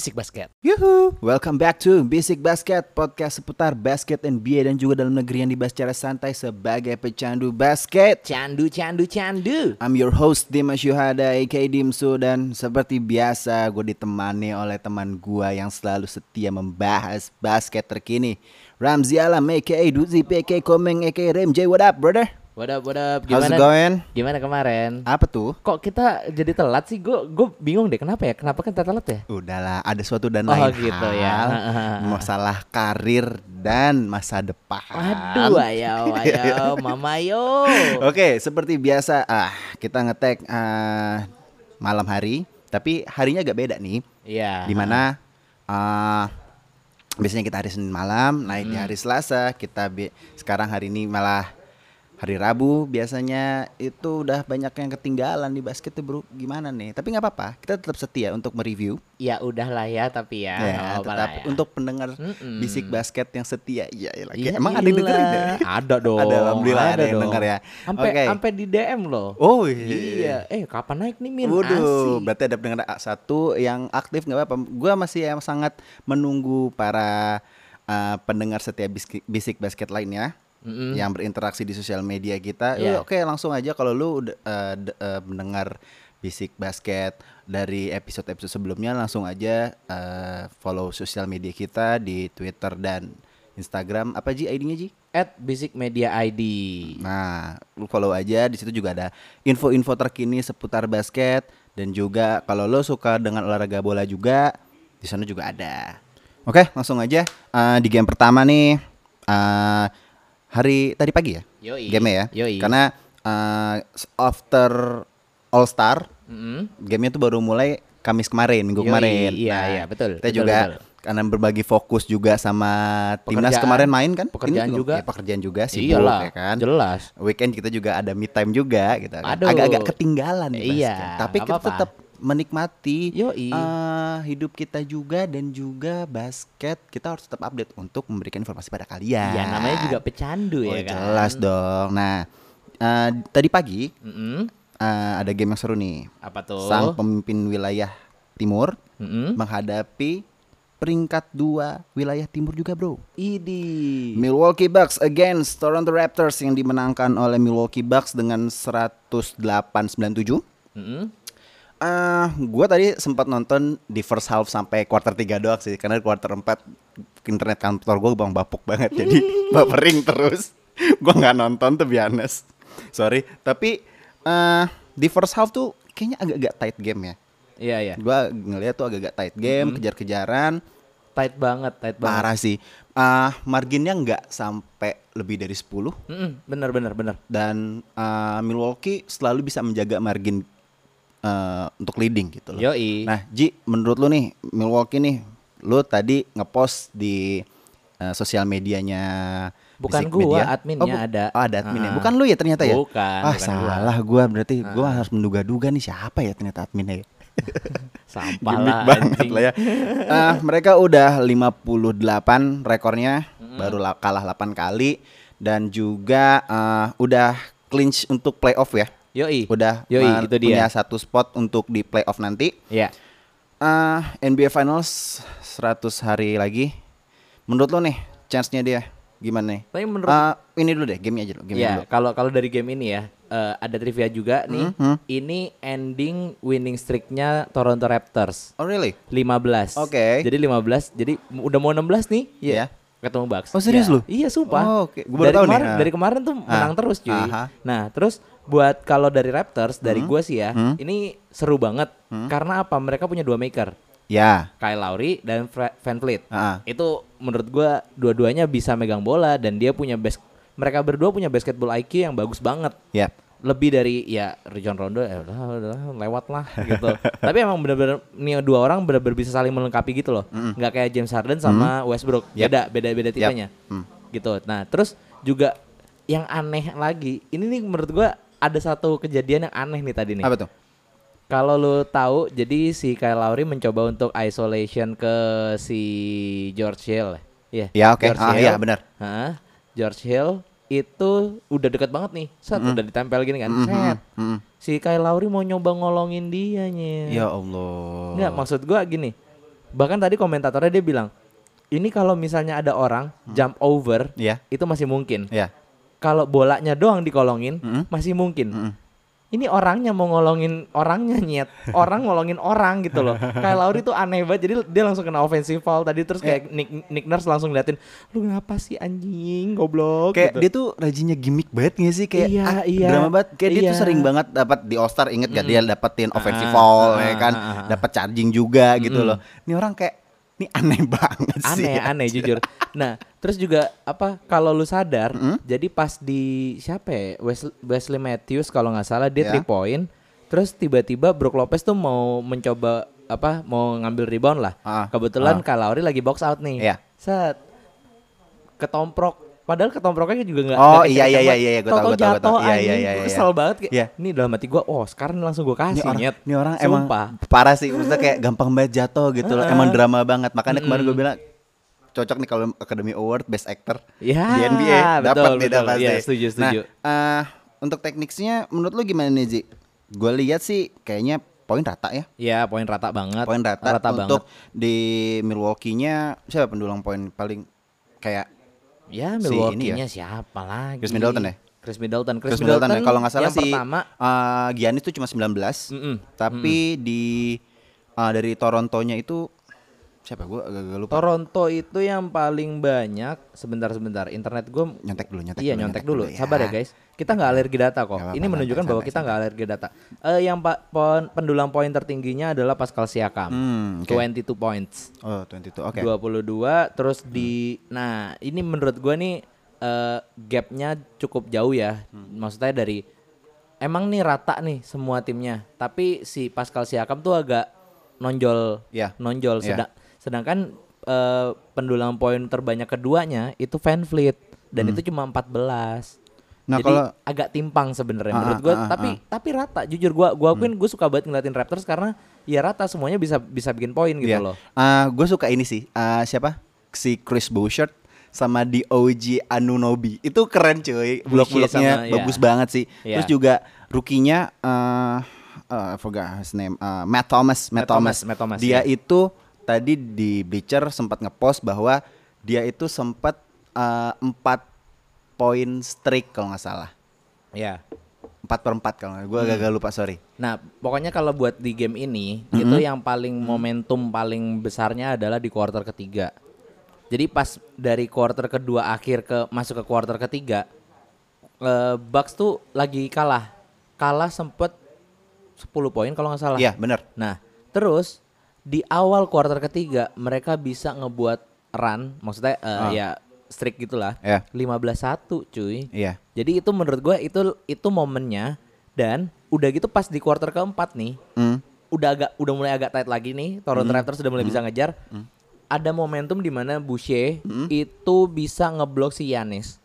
Bisik Basket. Yuhu, welcome back to Basic Basket, podcast seputar basket NBA dan juga dalam negeri yang dibahas secara santai sebagai pecandu basket. Candu, candu, candu. I'm your host Dimas Yuhada aka Dimsu dan seperti biasa gue ditemani oleh teman gue yang selalu setia membahas basket terkini. Ramzi Alam aka Duzi aka Komeng aka Rem J, what up brother? What up, what up? How's Gimana? it going? Gimana kemarin? Apa tuh? Kok kita jadi telat sih? Gue gue bingung deh kenapa ya? Kenapa kita telat ya? Udahlah, ada suatu dan Oh, lain gitu hal. ya. Masalah karir dan masa depan. Aduh, ayo, ayo, mama yo. Oke, seperti biasa, ah kita ngetek ah, malam hari, tapi harinya agak beda nih. Iya. Di mana ah, biasanya kita hari Senin malam, naik di hari Selasa, kita bi- sekarang hari ini malah hari Rabu biasanya itu udah banyak yang ketinggalan di basket tuh bro gimana nih tapi nggak apa-apa kita tetap setia untuk mereview Ya udahlah ya, tapi ya. ya, tetap ya. untuk pendengar Mm-mm. bisik basket yang setia iya iya Iya, emang ada yang dengerin ya? Ada dong. Ada, alhamdulillah ada yang dong. denger ya. Sampai Oke. sampai di DM loh. oh Iya. Eh, kapan naik nih Min? Waduh, Asik. berarti ada pendengar satu yang aktif nggak apa-apa. Gua masih yang sangat menunggu para uh, pendengar setia bisik, bisik basket lainnya Mm-mm. yang berinteraksi di sosial media kita. Eh, Oke, langsung aja kalau lu udah, uh, uh, mendengar bisik basket dari episode-episode sebelumnya langsung aja uh, follow sosial media kita di Twitter dan Instagram. Apa Ji ID-nya Ji? At Bisik Media ID. Nah, lu follow aja di situ juga ada info-info terkini seputar basket dan juga kalau lo suka dengan olahraga bola juga di sana juga ada. Oke, langsung aja Eh, di game pertama nih eh, hari tadi pagi ya. Yoi. Game ya. Yoi. Karena eh, after All Star Mm-mm. gamenya tuh baru mulai Kamis kemarin, minggu Yoi, kemarin. iya, iya, betul, Kita betul, juga betul. karena berbagi fokus juga sama timnas Pekerjaan, kemarin main kan? Ini pekerjaan juga. ya, pekerjaan juga sih Iyalah, ya kan. jelas. Weekend kita juga ada me time juga gitu kan. Agak-agak ketinggalan nih Iya. Tapi kita apa-apa. tetap menikmati Yoi. eh, hidup kita juga dan juga basket kita harus tetap update untuk memberikan informasi pada kalian. Ya namanya juga pecandu Oh, ya kan. jelas dong. Nah, eh, tadi pagi Mm-mm. eh, ada game yang seru nih. Apa tuh? Sang pemimpin wilayah timur Mm-mm. menghadapi peringkat dua wilayah timur juga bro. Idi. Milwaukee Bucks against Toronto Raptors yang dimenangkan oleh Milwaukee Bucks dengan 108-97. Mm-mm. Ah, gua tadi sempat nonton di first half sampai quarter 3 doang sih karena quarter 4 internet kantor gua bang bapuk banget jadi bapering terus. Gua nggak nonton tuh biasa. Sorry, tapi eh di first half tuh kayaknya agak-agak tight game ya. Iya iya. Gua ngeliat tuh agak-agak tight game, kejar-kejaran, Tight banget, tight banget. parah sih. Ah, marginnya nggak sampai lebih dari 10 Mm-mm. Bener bener bener. dan uh, Milwaukee selalu bisa menjaga margin uh, untuk leading gitu loh. Yoi. Nah, Ji, menurut lu nih Milwaukee nih, lu tadi ngepost di uh, sosial medianya Bukan gua, Media. adminnya bu- ada. Oh, ada adminnya. Ah. Bukan lu ya ternyata ya? Bukan, Ah, bukan gua. Ah. salah gua berarti gua harus menduga-duga nih siapa ya ternyata adminnya ya. Sampah lah banget lah ya. Ah, mereka udah 58 rekornya, baru la- kalah 8 kali dan juga ah, udah clinch untuk playoff ya. Yoi. Udah Yoi, itu punya dia. satu spot untuk di playoff nanti. Iya. Ah, NBA Finals 100 hari lagi. Menurut lo nih, chance-nya dia gimana nih? Tapi menurut Ah, ini dulu deh, gamenya aja dulu. Game Ya, dulu. kalau kalau dari game ini ya, eh, ada trivia juga nih. Hmm, hmm. Ini ending winning streaknya Toronto Raptors Oh really? 15. Oke. Jadi 15, jadi udah mau 16 nih. Iya. Ketemu Bucks. Oh, serius Iya. lu? Iya, sumpah. Oh, oke. Gua baru dari tahu nih. kemarin, Ah. dari kemarin tuh menang Ah. terus, cuy. Aha. Nah, terus buat kalau dari Raptors, dari Hmm. gua sih ya, Hmm. ini seru banget. Karena apa? Mereka punya dua maker. Ya. Kyle Lowry dan Van Vliet. Ah. Itu menurut gua dua-duanya bisa megang bola dan dia punya bas mereka berdua punya basketball IQ yang bagus banget. Ya. Lebih dari ya Rajon Rondo ya udah, udah lewat lah gitu. Tapi emang bener-bener nih dua orang bener-bener bisa saling melengkapi gitu loh. nggak kayak James Harden sama Westbrook. Yep. Beda beda-beda tipenya. Mm. Gitu. Nah, terus juga yang aneh lagi, ini nih menurut gua ada satu kejadian yang aneh nih tadi nih. Apa tuh? Kalau lu tahu, jadi si Kyle Lowry mencoba untuk isolation ke si George Hill. Iya. Ya, oke. George Ah, Hill. iya, benar. Hah? George Hill itu udah deket banget nih. Set udah ditempel gini kan. Set. Mm-mm. Si Kyle Lowry mau nyoba ngolongin dia Ya Allah. Enggak, maksud gua gini. Bahkan tadi komentatornya dia bilang, ini kalau misalnya ada orang jump over, Iya. itu masih mungkin. Iya. Kalau bolanya doang dikolongin, Mm-mm. masih mungkin. Mm-mm. Ini orangnya mau ngolongin orangnya nyet, orang ngolongin orang gitu loh. Kayak Lauri tuh aneh banget, jadi dia langsung kena offensive foul tadi terus kayak Nick, Nick Nurse langsung liatin, lu ngapa sih anjing goblok Kayak gitu. dia tuh rajinnya gimmick banget gak sih kayak Iya, ah, iya. drama banget. Kayak dia tuh Iya. sering banget dapat di All Star inget gak dia dapetin offensive Ah, foul ah, ya kan, ah, ah, ah. dapat charging juga gitu Mm-mm. loh. Ini orang kayak ini aneh banget sih. aneh aneh jujur. Nah, terus juga apa kalau lu sadar, jadi pas di siapa ya? Wes- Wesley Matthews kalau nggak salah dia Ya. three point, terus tiba-tiba Brook Lopez tuh mau mencoba apa? Mau ngambil rebound lah. Ah, Kebetulan ah. Kyle Lowry lagi box out nih. Iya. Set. Ketomprok Padahal ketomproknya juga nggak Oh, iya, iya, iya, iya, gua tahu, Tahu-tahu gua tahu, gua jatuh. Iya, iya, iya, iya. kesel banget kayak. Iya. Ini dalam hati gua, oh sekarang langsung Ini kasih orang, nyet. ini orang emang Sumpah. parah sih, maksudnya kayak gampang banget jatuh gitu loh. Emang drama banget. Makanya kemarin gue bilang cocok nih kalau Academy Award Best Actor Ya, di NBA dapat nih pasti. Iya, setuju, setuju. Nah, eh, untuk tekniknya menurut lu gimana nih Ji? Gue lihat sih kayaknya poin rata ya. Ya, poin rata banget. Poin rata, rata untuk banget. di Milwaukee-nya siapa pendulang poin paling kayak Ya si ini Milwaukee-nya siapa lagi? Chris Middleton ya? Chris Middleton. Chris Middleton ya kalau nggak salah sih pertama eh, Giannis tuh cuma 19. Mm-mm. Tapi di eh, dari Torontonya itu siapa gue agak lupa. Toronto itu yang paling banyak sebentar-sebentar internet gue nyontek dulu, nyontek iya dulu, nyontek dulu. ya. Sabar ya guys. Kita nggak alergi data kok. Ini menunjukkan santai, bahwa kita nggak alergi data. Eh yang pak pon, pendulang poin tertingginya adalah Pascal Siakam. Hmm, oke. 22 points. Oh, 22. Oke. 22 terus di nah ini menurut gua nih eh, gapnya cukup jauh ya maksudnya dari emang nih rata nih semua timnya tapi si Pascal Siakam tuh agak nonjol Iya. nonjol Iya. sedang sedangkan eh, pendulang poin terbanyak keduanya itu Van Fleet dan itu cuma 14 Nah, jadi kalau- agak timpang sebenarnya Ah, menurut ah, gua ah, tapi ah. tapi rata jujur gua gua akuin gue suka banget ngeliatin Raptors karena ya rata semuanya bisa bisa bikin poin gitu Iya. loh gue suka ini sih. eh, siapa? Si Chris Boucher sama di OG Anunobi. Itu keren cuy. Blok-bloknya iya. bagus banget sih. Iya. Terus juga rookie-nya eh eh, I forgot his name. eh, Matt Thomas. Matt, Matt Thomas, Thomas. Matt Thomas, Dia iya. itu tadi di Bleacher sempat ngepost bahwa dia itu sempat eh, empat poin streak kalau nggak salah. ya Empat per empat kalau. Gue agak lupa sorry. Nah, pokoknya kalau buat di game ini itu yang paling momentum paling besarnya adalah di kuarter ketiga. Jadi pas dari kuarter kedua akhir ke masuk ke kuarter ketiga, eh, Bucks tuh lagi kalah. Kalah sempet 10 poin kalau nggak salah. Iya benar. Nah, terus di awal kuarter ketiga mereka bisa ngebuat run, maksudnya Ah. ya streak gitulah. Iya. 15-1 cuy. Iya. Jadi itu menurut gue itu itu momennya dan udah gitu pas di kuarter keempat nih Hmm. udah agak udah mulai agak tight lagi nih Toronto Raptors sudah mulai bisa ngejar. Ada momentum di mana Boucher itu bisa ngeblok si Yanis.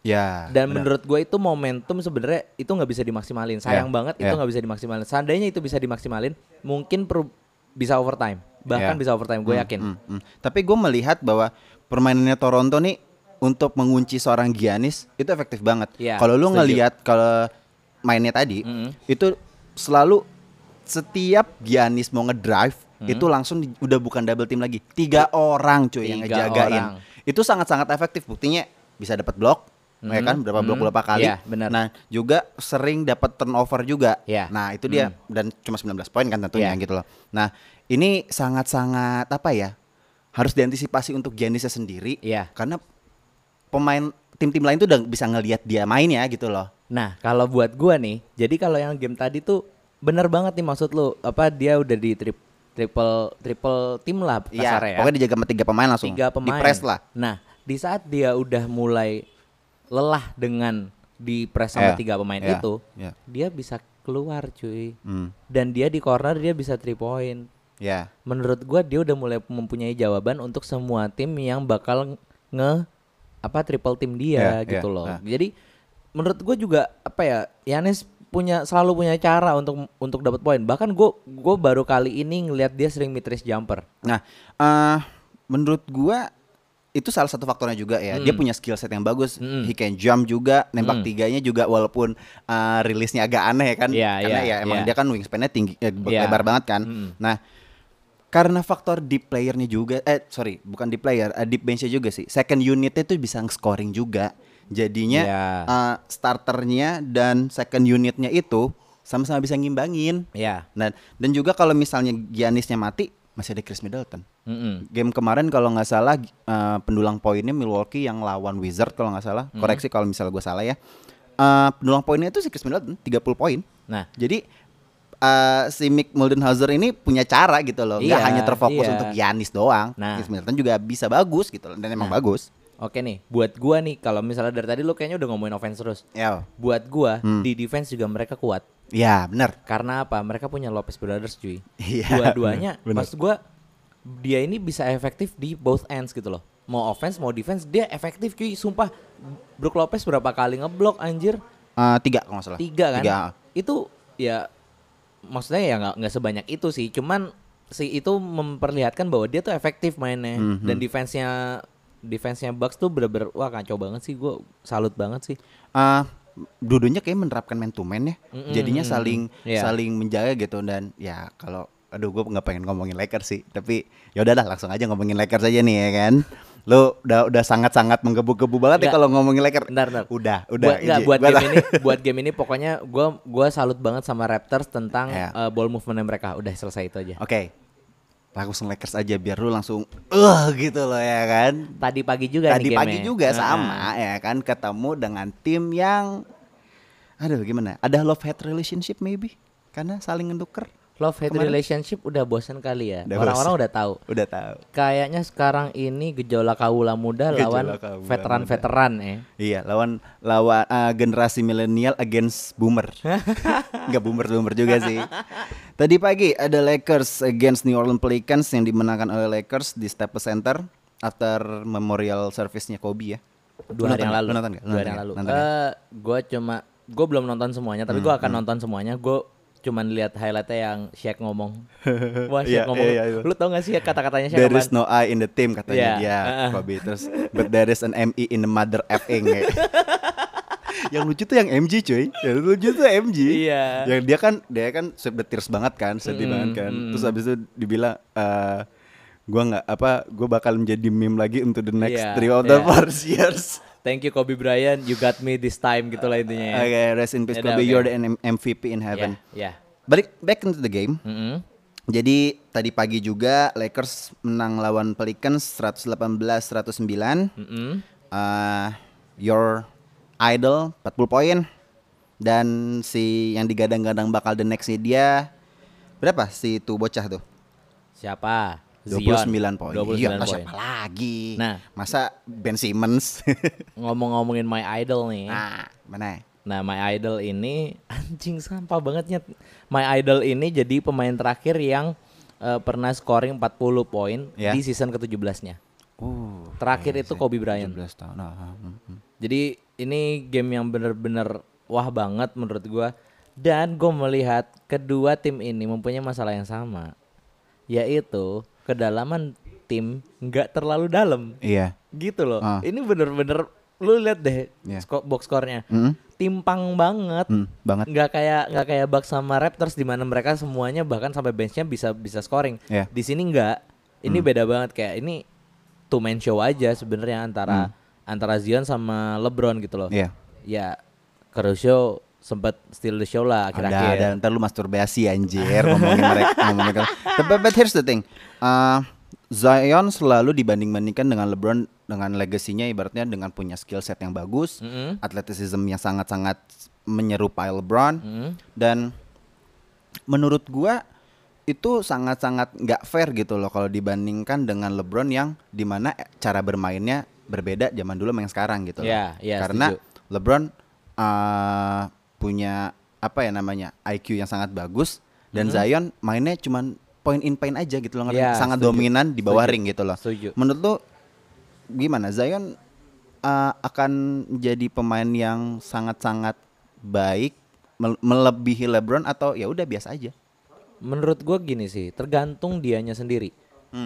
Ya. Dan benar. menurut gue itu momentum sebenarnya itu nggak bisa dimaksimalin. Sayang Ya, banget itu ya. nggak bisa dimaksimalin. Seandainya itu bisa dimaksimalin, mungkin perlu bisa overtime. Bahkan Ya. bisa overtime, gue yakin. Hmm, hmm. Tapi gue melihat bahwa permainannya Toronto nih untuk mengunci seorang Giannis itu efektif banget. Iya, kalau lu ngelihat kalau mainnya tadi Mm. itu selalu setiap Giannis mau ngedrive Hmm. itu langsung di- udah bukan double team lagi. Tiga orang cuy yang Tiga ngejagain. orang. Itu sangat-sangat efektif. Buktinya bisa dapat blok, ya Hmm, kan? Berapa blok hmm, berapa kali. iya, benar. Nah, juga sering dapat turnover juga. Iya. Nah, itu dia dan cuma 19 poin kan tentunya Iya. gitu loh. Nah, ini sangat-sangat apa ya? Harus diantisipasi untuk Giannisnya sendiri Iya. karena pemain tim-tim lain tuh udah bisa ngelihat dia main ya gitu loh. Nah, kalau buat gua nih, jadi kalau yang game tadi tuh bener banget nih maksud lu, apa dia udah di trip, triple triple tim lah Iya, kasarnya ya. pokoknya dijaga sama tiga pemain langsung. tiga pemain. Di press lah. Nah, di saat dia udah mulai lelah dengan di press sama Iya, tiga pemain iya, itu, iya. dia bisa keluar cuy. Hmm. Dan dia di corner dia bisa three point. Ya. Menurut gua dia udah mulai mempunyai jawaban untuk semua tim yang bakal nge apa triple tim dia Iya, gitu iya, loh. iya. Jadi menurut gua juga apa ya, Yanis punya selalu punya cara untuk untuk dapat poin. Bahkan gua gua baru kali ini ngelihat dia sering mid range jumper. Nah, eh menurut gua itu salah satu faktornya juga ya. Dia punya skill set yang bagus. Hmm. He can jump juga, nembak Hmm. tiganya juga walaupun eh, rilisnya agak aneh ya kan. Iya, Karena iya, ya emang iya. dia kan wingspan-nya tinggi eh, Iya. lebar banget kan. Hmm. Nah, Karena faktor deep playernya juga, eh sorry, bukan deep player, eh, deep benchnya juga sih. Second unitnya itu bisa scoring juga. Jadinya Iya. eh, starternya dan second unitnya itu sama-sama bisa ngimbangin. Ya. Nah, dan juga kalau misalnya Giannisnya mati, masih ada Chris Middleton. Mm-mm. Game kemarin kalau nggak salah eh, pendulang poinnya Milwaukee yang lawan Wizard kalau nggak salah. Koreksi kalau misalnya gue salah ya. Eh, pendulang poinnya itu si Chris Middleton 30 poin. Nah, Jadi eh, si Mick Muldenhauser ini punya cara gitu loh, Iya, hanya terfokus iya. untuk Giannis doang. Nah. Chris Middleton juga bisa bagus gitu loh, dan emang Nah. bagus. oke nih, buat gua nih kalau misalnya dari tadi lu kayaknya udah ngomongin offense terus. Ya, Buat gua Hmm. di defense juga mereka kuat. Ya benar. Karena apa? Mereka punya Lopez Brothers cuy. Iya, Dua-duanya maksud gua dia ini bisa efektif di both ends gitu loh. Mau offense mau defense dia efektif cuy. Sumpah Brook Lopez berapa kali ngeblok anjir? Eh, tiga kalau nggak salah. Tiga kan? Tiga. Itu ya maksudnya ya nggak nggak sebanyak itu sih. Cuman si itu memperlihatkan bahwa dia tuh efektif mainnya Mhm. dan defense-nya defense-nya Bucks tuh bener-bener wah kacau banget sih. Gue salut banget sih. Eh, dudunya kayak menerapkan man to man ya. Mm-mm, Jadinya saling Iya. saling menjaga gitu dan ya kalau aduh gue nggak pengen ngomongin Lakers sih, tapi ya udahlah langsung aja ngomongin Lakers aja nih ya kan. Lu udah udah sangat-sangat menggebu-gebu banget ya kalau ngomongin Lakers. Bentar, bentar. Udah, udah. buat, enggak, buat game ini buat game ini pokoknya gua gua salut banget sama Raptors tentang Ya. eh, ball movement mereka udah selesai itu aja Oke. Langsung Lakers aja biar lu langsung eh gitu loh ya kan. tadi pagi juga Tadi nih pagi juga Nah, sama ya kan ketemu dengan tim yang aduh gimana? Ada love hate relationship maybe karena saling ngeduker. Love hate Kemarin- relationship udah bosan kali ya Udah orang-orang bosen. udah tahu Udah tahu. kayaknya sekarang ini gejolak kaula muda Gejolak lawan veteran-veteran ya Iya, lawan lawan eh, generasi milenial against boomer. Enggak boomer boomer juga sih. Tadi pagi ada Lakers against New Orleans Pelicans yang dimenangkan oleh Lakers di Staples Center after memorial service-nya Kobe ya. Dua hari yang lalu Lu nonton dua hari yang lalu nggak? Eh, gua cuma gua belum nonton semuanya tapi Hmm, gua akan nonton semuanya gua cuman lihat highlightnya yang Shaq ngomong wah Shaq Iya, ngomong iya, iya. lu tau gak sih kata-katanya Shaq There apaan? is no I in the team katanya Iya, dia. Kobe terus but there is an ME in the mother effing ya. yang lucu tuh yang MG cuy yang lucu tuh MG Iya. yang dia kan dia kan the tears banget kan sedih Mm-mm, banget kan terus habis itu dibilang eh gua nggak apa gua bakal menjadi meme lagi untuk the next Iya, three of the iya. four years Thank you Kobe Bryant, you got me this time gitu lah intinya ya. oke rest in peace Yaudah, Kobe oke. you're the MVP in heaven Ya, ya. balik back into the game Mm-mm. Jadi tadi pagi juga Lakers menang lawan Pelicans 118-109. Mm-mm. Uh, your idol 40 poin dan si yang digadang-gadang bakal the next dia berapa si itu bocah tuh? Siapa? 29 Zion. poin. 29 Iya, poin. siapa lagi? Nah. masa Ben Simmons? Ngomong-ngomongin my idol nih. nah, mana? Nah, my idol ini anjing sampah banget nyet. My idol ini jadi pemain terakhir yang eh, pernah scoring 40 poin Ya. di season ke-17-nya. Uh, Terakhir iya itu sih, Kobe Bryant. 17 tahun. Ah, hmm, hmm. Jadi ini game yang bener-bener wah banget menurut gua dan gue melihat kedua tim ini mempunyai masalah yang sama yaitu kedalaman tim nggak terlalu dalam Iya. gitu loh. Ah. Ini bener-bener lu lihat deh sko- box score-nya Hmm, timpang banget. hmm, banget. nggak kayak nggak kayak Bucks sama Raptors di mana mereka semuanya bahkan sampai benchnya bisa bisa scoring. Iya. Di sini nggak. Ini beda banget kayak ini two man show aja sebenarnya antara antara Zion sama LeBron gitu loh. Iya. Ya Caruso sempat steal the show lah Ada, akhir-akhir. ada ntar lu masturbasi anjir ngomongin mereka ngomongin mereka. Tapi but here's the thing. Uh, Zion selalu dibanding-bandingkan dengan LeBron dengan legasinya ibaratnya dengan punya skill set yang bagus, Mm-mm. atletisism yang sangat-sangat menyerupai LeBron Mm. dan menurut gua itu sangat-sangat nggak fair gitu loh kalau dibandingkan dengan LeBron yang di mana cara bermainnya berbeda zaman dulu sama yang sekarang gitu loh. Iya, iya, Karena setuju. LeBron uh, punya apa ya namanya IQ yang sangat bagus dan Zion mainnya cuman point in point aja gitu loh, ngerti? Iya, sangat setuju. dominan di bawah Setuju. ring gitu loh. Setuju. Menurut lu gimana Zion uh, akan jadi pemain yang sangat-sangat baik mel- melebihi LeBron atau ya udah biasa aja? Menurut gua gini sih, tergantung dianya sendiri.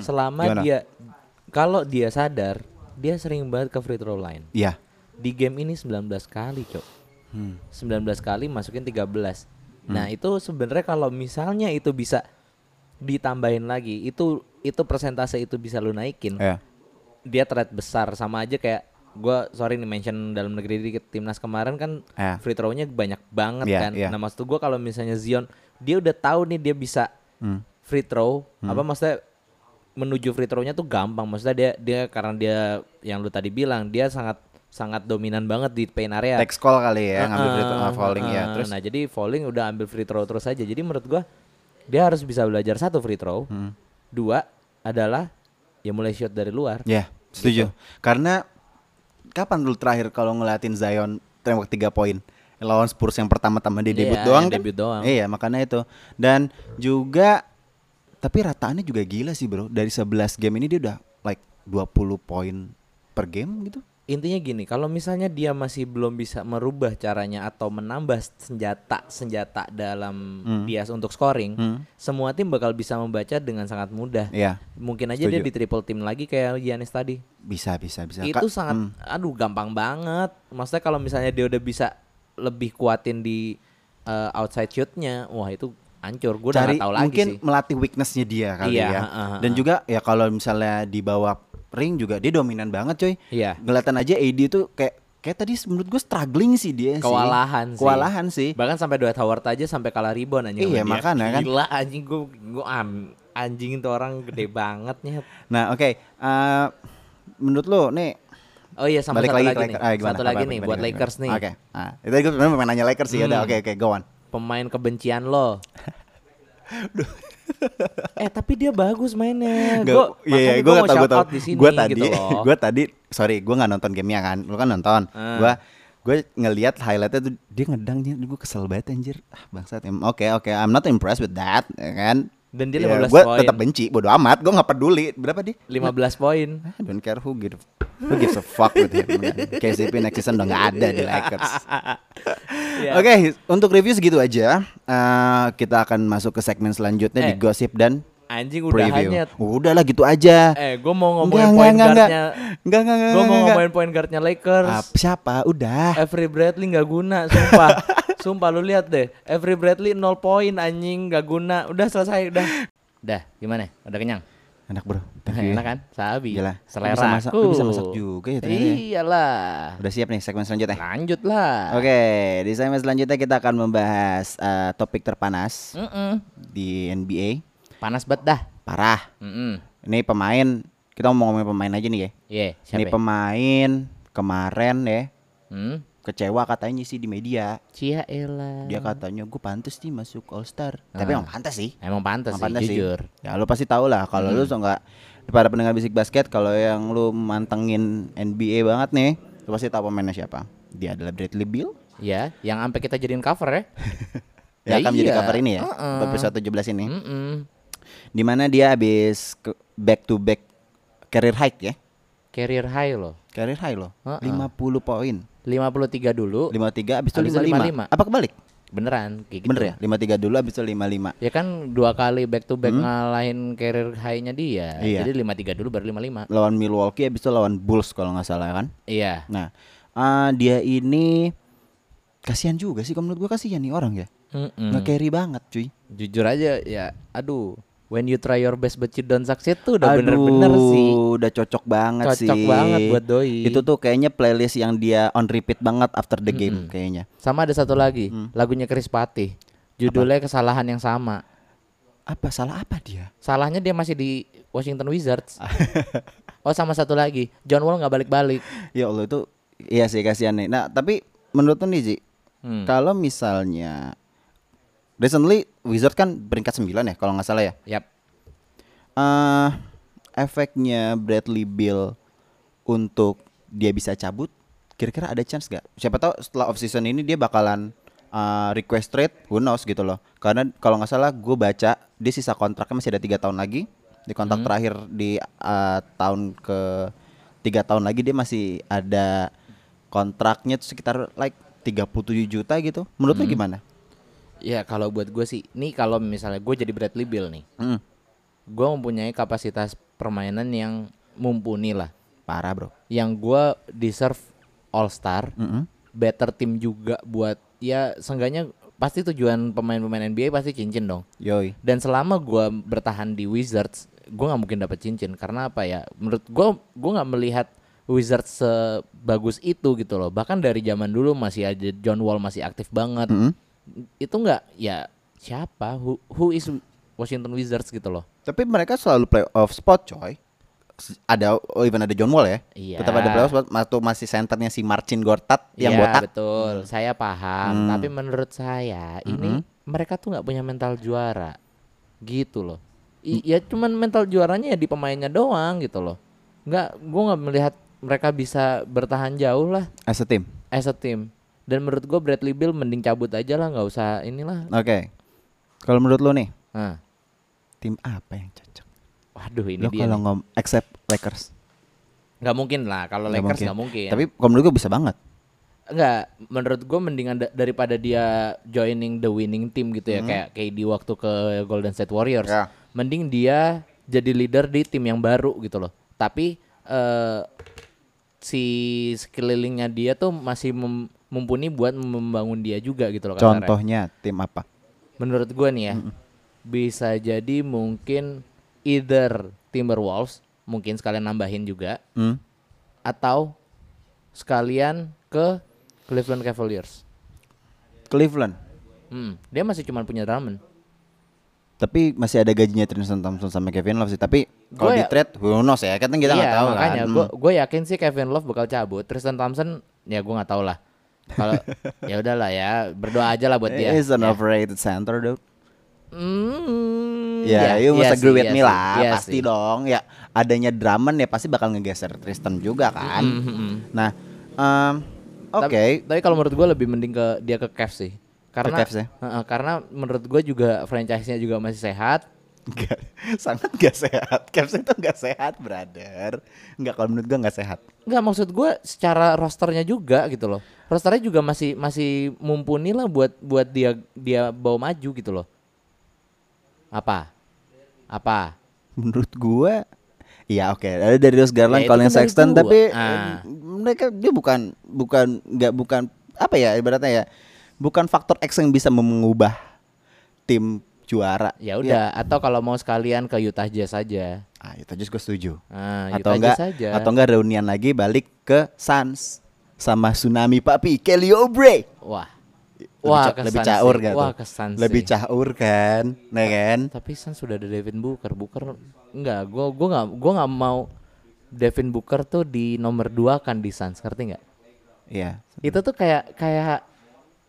Selama Gimana? dia kalau dia sadar, dia sering banget ke free throw line. Iya. Di game ini 19 kali, Cok. Hmm. 19 kali masukin 13. Nah, itu sebenarnya kalau misalnya itu bisa ditambahin lagi itu itu persentase itu bisa lu naikin Ya. dia threat besar sama aja kayak gua sorry nih mention dalam negeri dikit timnas kemarin kan Ya. free throw-nya banyak banget Iya, kan iya. nah maksud gua kalau misalnya Zion dia udah tahu nih dia bisa Hmm. free throw apa maksudnya menuju free throw-nya tuh gampang maksudnya dia dia karena dia yang lu tadi bilang dia sangat sangat dominan banget di paint area Text call kali ya, ngambil free throw, Heeh, ah, falling ya. heeh. Terus nah jadi falling udah ambil free throw terus aja jadi menurut gua dia harus bisa belajar satu free throw Hmm. dua adalah ya mulai shoot dari luar Ya, setuju. Karena kapan dulu terakhir kalau ngeliatin Zion tembak 3 poin? Lawan Spurs yang pertama-tama dia debut Iya, doang kan? debut doang. Iya, makanya itu. Dan juga tapi rataannya juga gila sih, Bro. Dari 11 game ini dia udah like 20 poin per game gitu. Intinya gini kalau misalnya dia masih belum bisa merubah caranya atau menambah senjata senjata dalam dia untuk scoring Hmm. semua tim bakal bisa membaca dengan sangat mudah Iya. mungkin aja dia Setuju. di triple team lagi kayak Giannis tadi Bisa, bisa, bisa. itu Ka- sangat hmm. aduh gampang banget maksudnya kalau misalnya dia udah bisa lebih kuatin di uh, outside shootnya wah itu hancur gue udah gak tahu lagi mungkin sih melatih weaknessnya dia kali Iya, ya. ha, ha, ha. Dan juga ya kalau misalnya di bawah ring juga dia dominan banget coy. Iya. Kelihatan aja AD itu kayak kayak tadi menurut gue struggling sih dia sih. kewalahan sih Kewalahan sih. bahkan sampai Dwight Howard aja sampai kalah rebound anjing Iya, makanya kan. gila anjing gue gue anjing itu orang gede banget nih Nah, oke. eh, menurut lo nih oh iya sama balik satu lagi, lagi, nih. Ah, gimana? satu Apa, lagi apa, nih buat Lakers nih Oke. Ah, itu gue sebenarnya mau nanya Lakers sih. Udah, Hmm. oke oke, go on. pemain kebencian lo eh tapi dia bagus mainnya Gak- gue iya, gue gak tau, gue tau. Gue tadi, gitu gue tadi, sorry, gue nggak nonton gamenya kan. Lu kan nonton. Ah. Gue, gue ngelihat highlightnya tuh dia ngedangnya, gue kesel banget anjir. Ah, bangsat. Em, Oke oke, I'm not impressed with that, ya kan. Dan dia Ya, 15 Gue poin. tetap benci, bodo amat. Gue nggak peduli. Berapa dia? 15 poin I don't care who give, who gives a fuck with him. KCP next season udah nggak ada di Lakers. Iya. Oke, untuk review segitu aja. Eh, kita akan masuk ke segmen selanjutnya di Eh. gosip dan anjing preview. udahannya Udahlah gitu aja. eh gue mau ngomongin enggak, point enggak, guardnya Enggak, enggak, enggak. gue mau enggak. ngomongin point guardnya Lakers Ah, siapa? Udah. Avery Bradley nggak guna, sumpah. sumpah lu lihat deh. Avery Bradley 0 poin anjing nggak guna. Udah selesai, udah. Udah, gimana? Udah kenyang? Enak bro. Thank you. Enak kan? Sabi. Gila. Lu Selera bisa masak- lu bisa masak juga ya ternyata ya. Iyalah. Udah siap nih segmen selanjutnya. Lanjut lah. Oke, di segmen selanjutnya kita akan membahas eh, topik terpanas Mm-mm. di NBA. Panas banget dah. Parah. Mm-mm. Ini pemain, kita mau ngomongin pemain aja nih ya. Iya, Ini siapa? ya? pemain kemarin ya Hmm? kecewa katanya sih di media. Cia elah. Dia katanya gue pantas nih masuk All Star. Tapi Ah. emang pantas sih. Emang pantas sih, pantas sih. jujur. Ya lu pasti tahu lah kalau lu so nggak para pendengar bisik basket kalau yang lu mantengin NBA banget nih, lu pasti tahu pemainnya siapa. Dia adalah Bradley Beal Ya, yang sampai kita jadiin cover ya. yang akan menjadi iya. cover ini ya. Heeh. Episode 17 ini. Mm-mm. Di mana dia habis back to back career high ya. Career high loh. Career high loh. Heeh. 50 poin. 53 dulu. 53 habis itu Habis itu 55. 55. Apa kebalik? Beneran kayak gitu. Bener ya? 53 dulu habis itu 55. Ya kan dua kali back to back ngalahin career high-nya dia. Hmm? Iya. Jadi 53 dulu baru 55. Lawan Milwaukee habis itu lawan Bulls kalau nggak salah kan. Iya. Nah, ah, dia ini kasihan juga sih kalau menurut gua kasihan nih orang ya. Mm-mm. Nge-carry banget cuy. Jujur aja ya, aduh. When you try your best but you don't succeed tuh udah bener-bener sih. Udah cocok banget sih. Cocok banget buat doi. Itu tuh kayaknya playlist yang dia on repeat banget after the game Mm-mm. kayaknya. Sama ada satu lagi, Hmm. lagunya Chris Patih. Judulnya kesalahan yang sama. Apa salah apa dia? Salahnya dia masih di Washington Wizards. oh sama satu lagi, John Wall nggak balik-balik. Ya Allah itu iya sih kasihan nih. Nah, tapi menurut lu nih Ji, Hmm. kalau misalnya recently Wizard kan peringkat 9 ya kalau nggak salah ya. Yap. eh efeknya Bradley Bill untuk dia bisa cabut kira-kira ada chance gak? Siapa tahu setelah off season ini dia bakalan eh, request trade, who knows gitu loh. Karena kalau nggak salah gue baca dia sisa kontraknya masih ada tiga tahun lagi. Di kontrak terakhir di eh, tahun ke tiga tahun lagi dia masih ada kontraknya sekitar like 37 juta gitu. Menurut lu gimana? Ya kalau buat gue sih, nih kalau misalnya gue jadi Bradley Bill nih, Hmm, gue mempunyai kapasitas permainan yang mumpuni lah, parah bro. yang gue deserve All Star, Mm-mm. better team juga buat ya seenggaknya pasti tujuan pemain-pemain NBA pasti cincin dong. Yoi. Dan selama gua bertahan di Wizards, gua nggak mungkin dapat cincin karena apa ya? Menurut gua gua nggak melihat Wizards sebagus itu gitu loh. Bahkan dari zaman dulu masih aja John Wall masih aktif banget. Mm-hmm. Itu nggak ya siapa? Who, who is Washington Wizards gitu loh. Tapi mereka selalu playoff spot, coy. Ada oh even ada John Wall ya. Iya. Tetap ada playoff spot. Waktu masih senternya si Marcin Gortat yang Iya, botak. betul. Saya paham. Hmm. Tapi menurut saya ini mereka tuh nggak punya mental juara, gitu loh. I- ya cuman mental juaranya ya di pemainnya doang gitu loh. Nggak, gua nggak melihat mereka bisa bertahan jauh lah As a team. as a team. Dan menurut gua Bradley Bill mending cabut aja lah, nggak usah inilah. Oke. Kalau menurut lo nih, Nah, tim apa yang cocok? waduh ini Lo dia. kalau ngom accept Lakers. Nggak mungkin lah kalau Lakers mungkin. nggak mungkin. Tapi kalau menurut gue bisa banget. Enggak, menurut gue mendingan da- daripada dia joining the winning team gitu ya kayak kayak di waktu ke Golden State Warriors. Ya. Mending dia jadi leader di tim yang baru gitu loh. Tapi eh si sekelilingnya dia tuh masih mem- mumpuni buat membangun dia juga gitu loh kasarnya. Contohnya tim apa? Menurut gua nih ya, bisa jadi mungkin either Timberwolves mungkin sekalian nambahin juga Hmm? atau sekalian ke Cleveland Cavaliers. Cleveland. Hmm, dia masih cuma punya Drummond. Tapi masih ada gajinya Tristan Thompson sama Kevin Love sih. Tapi kalau Gua di ya- trade, who knows ya? Kan kita nggak iya, tahu makanya kan. gue gue yakin sih Kevin Love bakal cabut. Tristan Thompson ya gue nggak tahu lah. Kalau ya udahlah ya, berdoa aja lah buat dia. He's an ya. overrated center, dude. Hmm, Ya, you must iya agree sih, with iya me lah, iya pasti sih. dong. Ya, adanya Drummond ya pasti bakal ngegeser Tristan juga kan. Mm, mm, mm. Nah, em, oke. Tapi, tapi kalau menurut gue lebih mending ke dia ke Cavs sih. Karena Cavs ya? Heeh, karena menurut gue juga franchise-nya juga masih sehat. Nggak, sangat gak sehat. Cavs itu gak sehat, brother. Enggak kalau menurut gua gak sehat. Enggak maksud gue secara rosternya juga gitu loh. Rosternya juga masih masih mumpuni lah buat buat dia dia bawa maju gitu loh. Apa? Apa? Menurut gua Iya oke, ada Darius Garland, Ya, Colin dari Sexton, gua. tapi Ah. eh, mereka dia bukan bukan nggak bukan apa ya ibaratnya ya, bukan faktor X yang bisa mengubah tim juara. Ya udah, atau kalau mau sekalian ke Utah Jazz saja. Ah, itu aja gue setuju. Nah, atau Utah enggak Jazz saja. atau enggak reunian lagi balik ke Suns sama Tsunami Papi Kelly Oubre. Wah. Lebih Wah, ca- lebih caur sih. gak Wah, kesan Lebih sih. caur kan, nah kan? Tapi Suns sudah ada Devin Booker. Booker enggak, gua gua enggak gua enggak mau Devin Booker tuh di nomor dua kan di Suns, ngerti nggak? Iya. Itu tuh kayak kayak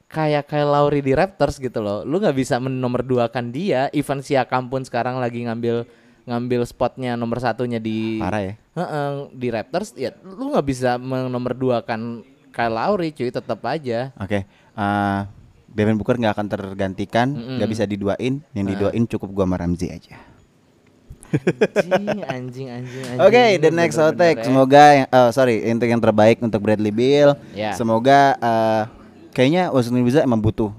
kayak kayak Lauri di Raptors gitu loh. Lu nggak bisa menomor dua kan dia. Ivan Siakam pun sekarang lagi ngambil ngambil spotnya nomor satunya di Parah ya. Heeh, di Raptors ya lu nggak bisa menomor dua kan Kyle Lowry cuy tetap aja Oke, eh Devin Booker nggak akan tergantikan, nggak bisa diduain. Yang diduain cukup gua sama Ramzi aja. anjing anjing anjing anjing Oke, the Lu next bener-bener outtake. ya. Semoga eh, sorry untuk yang terbaik untuk Bradley Beal. Ya. Semoga eh, kayaknya Washington Wizards emang butuh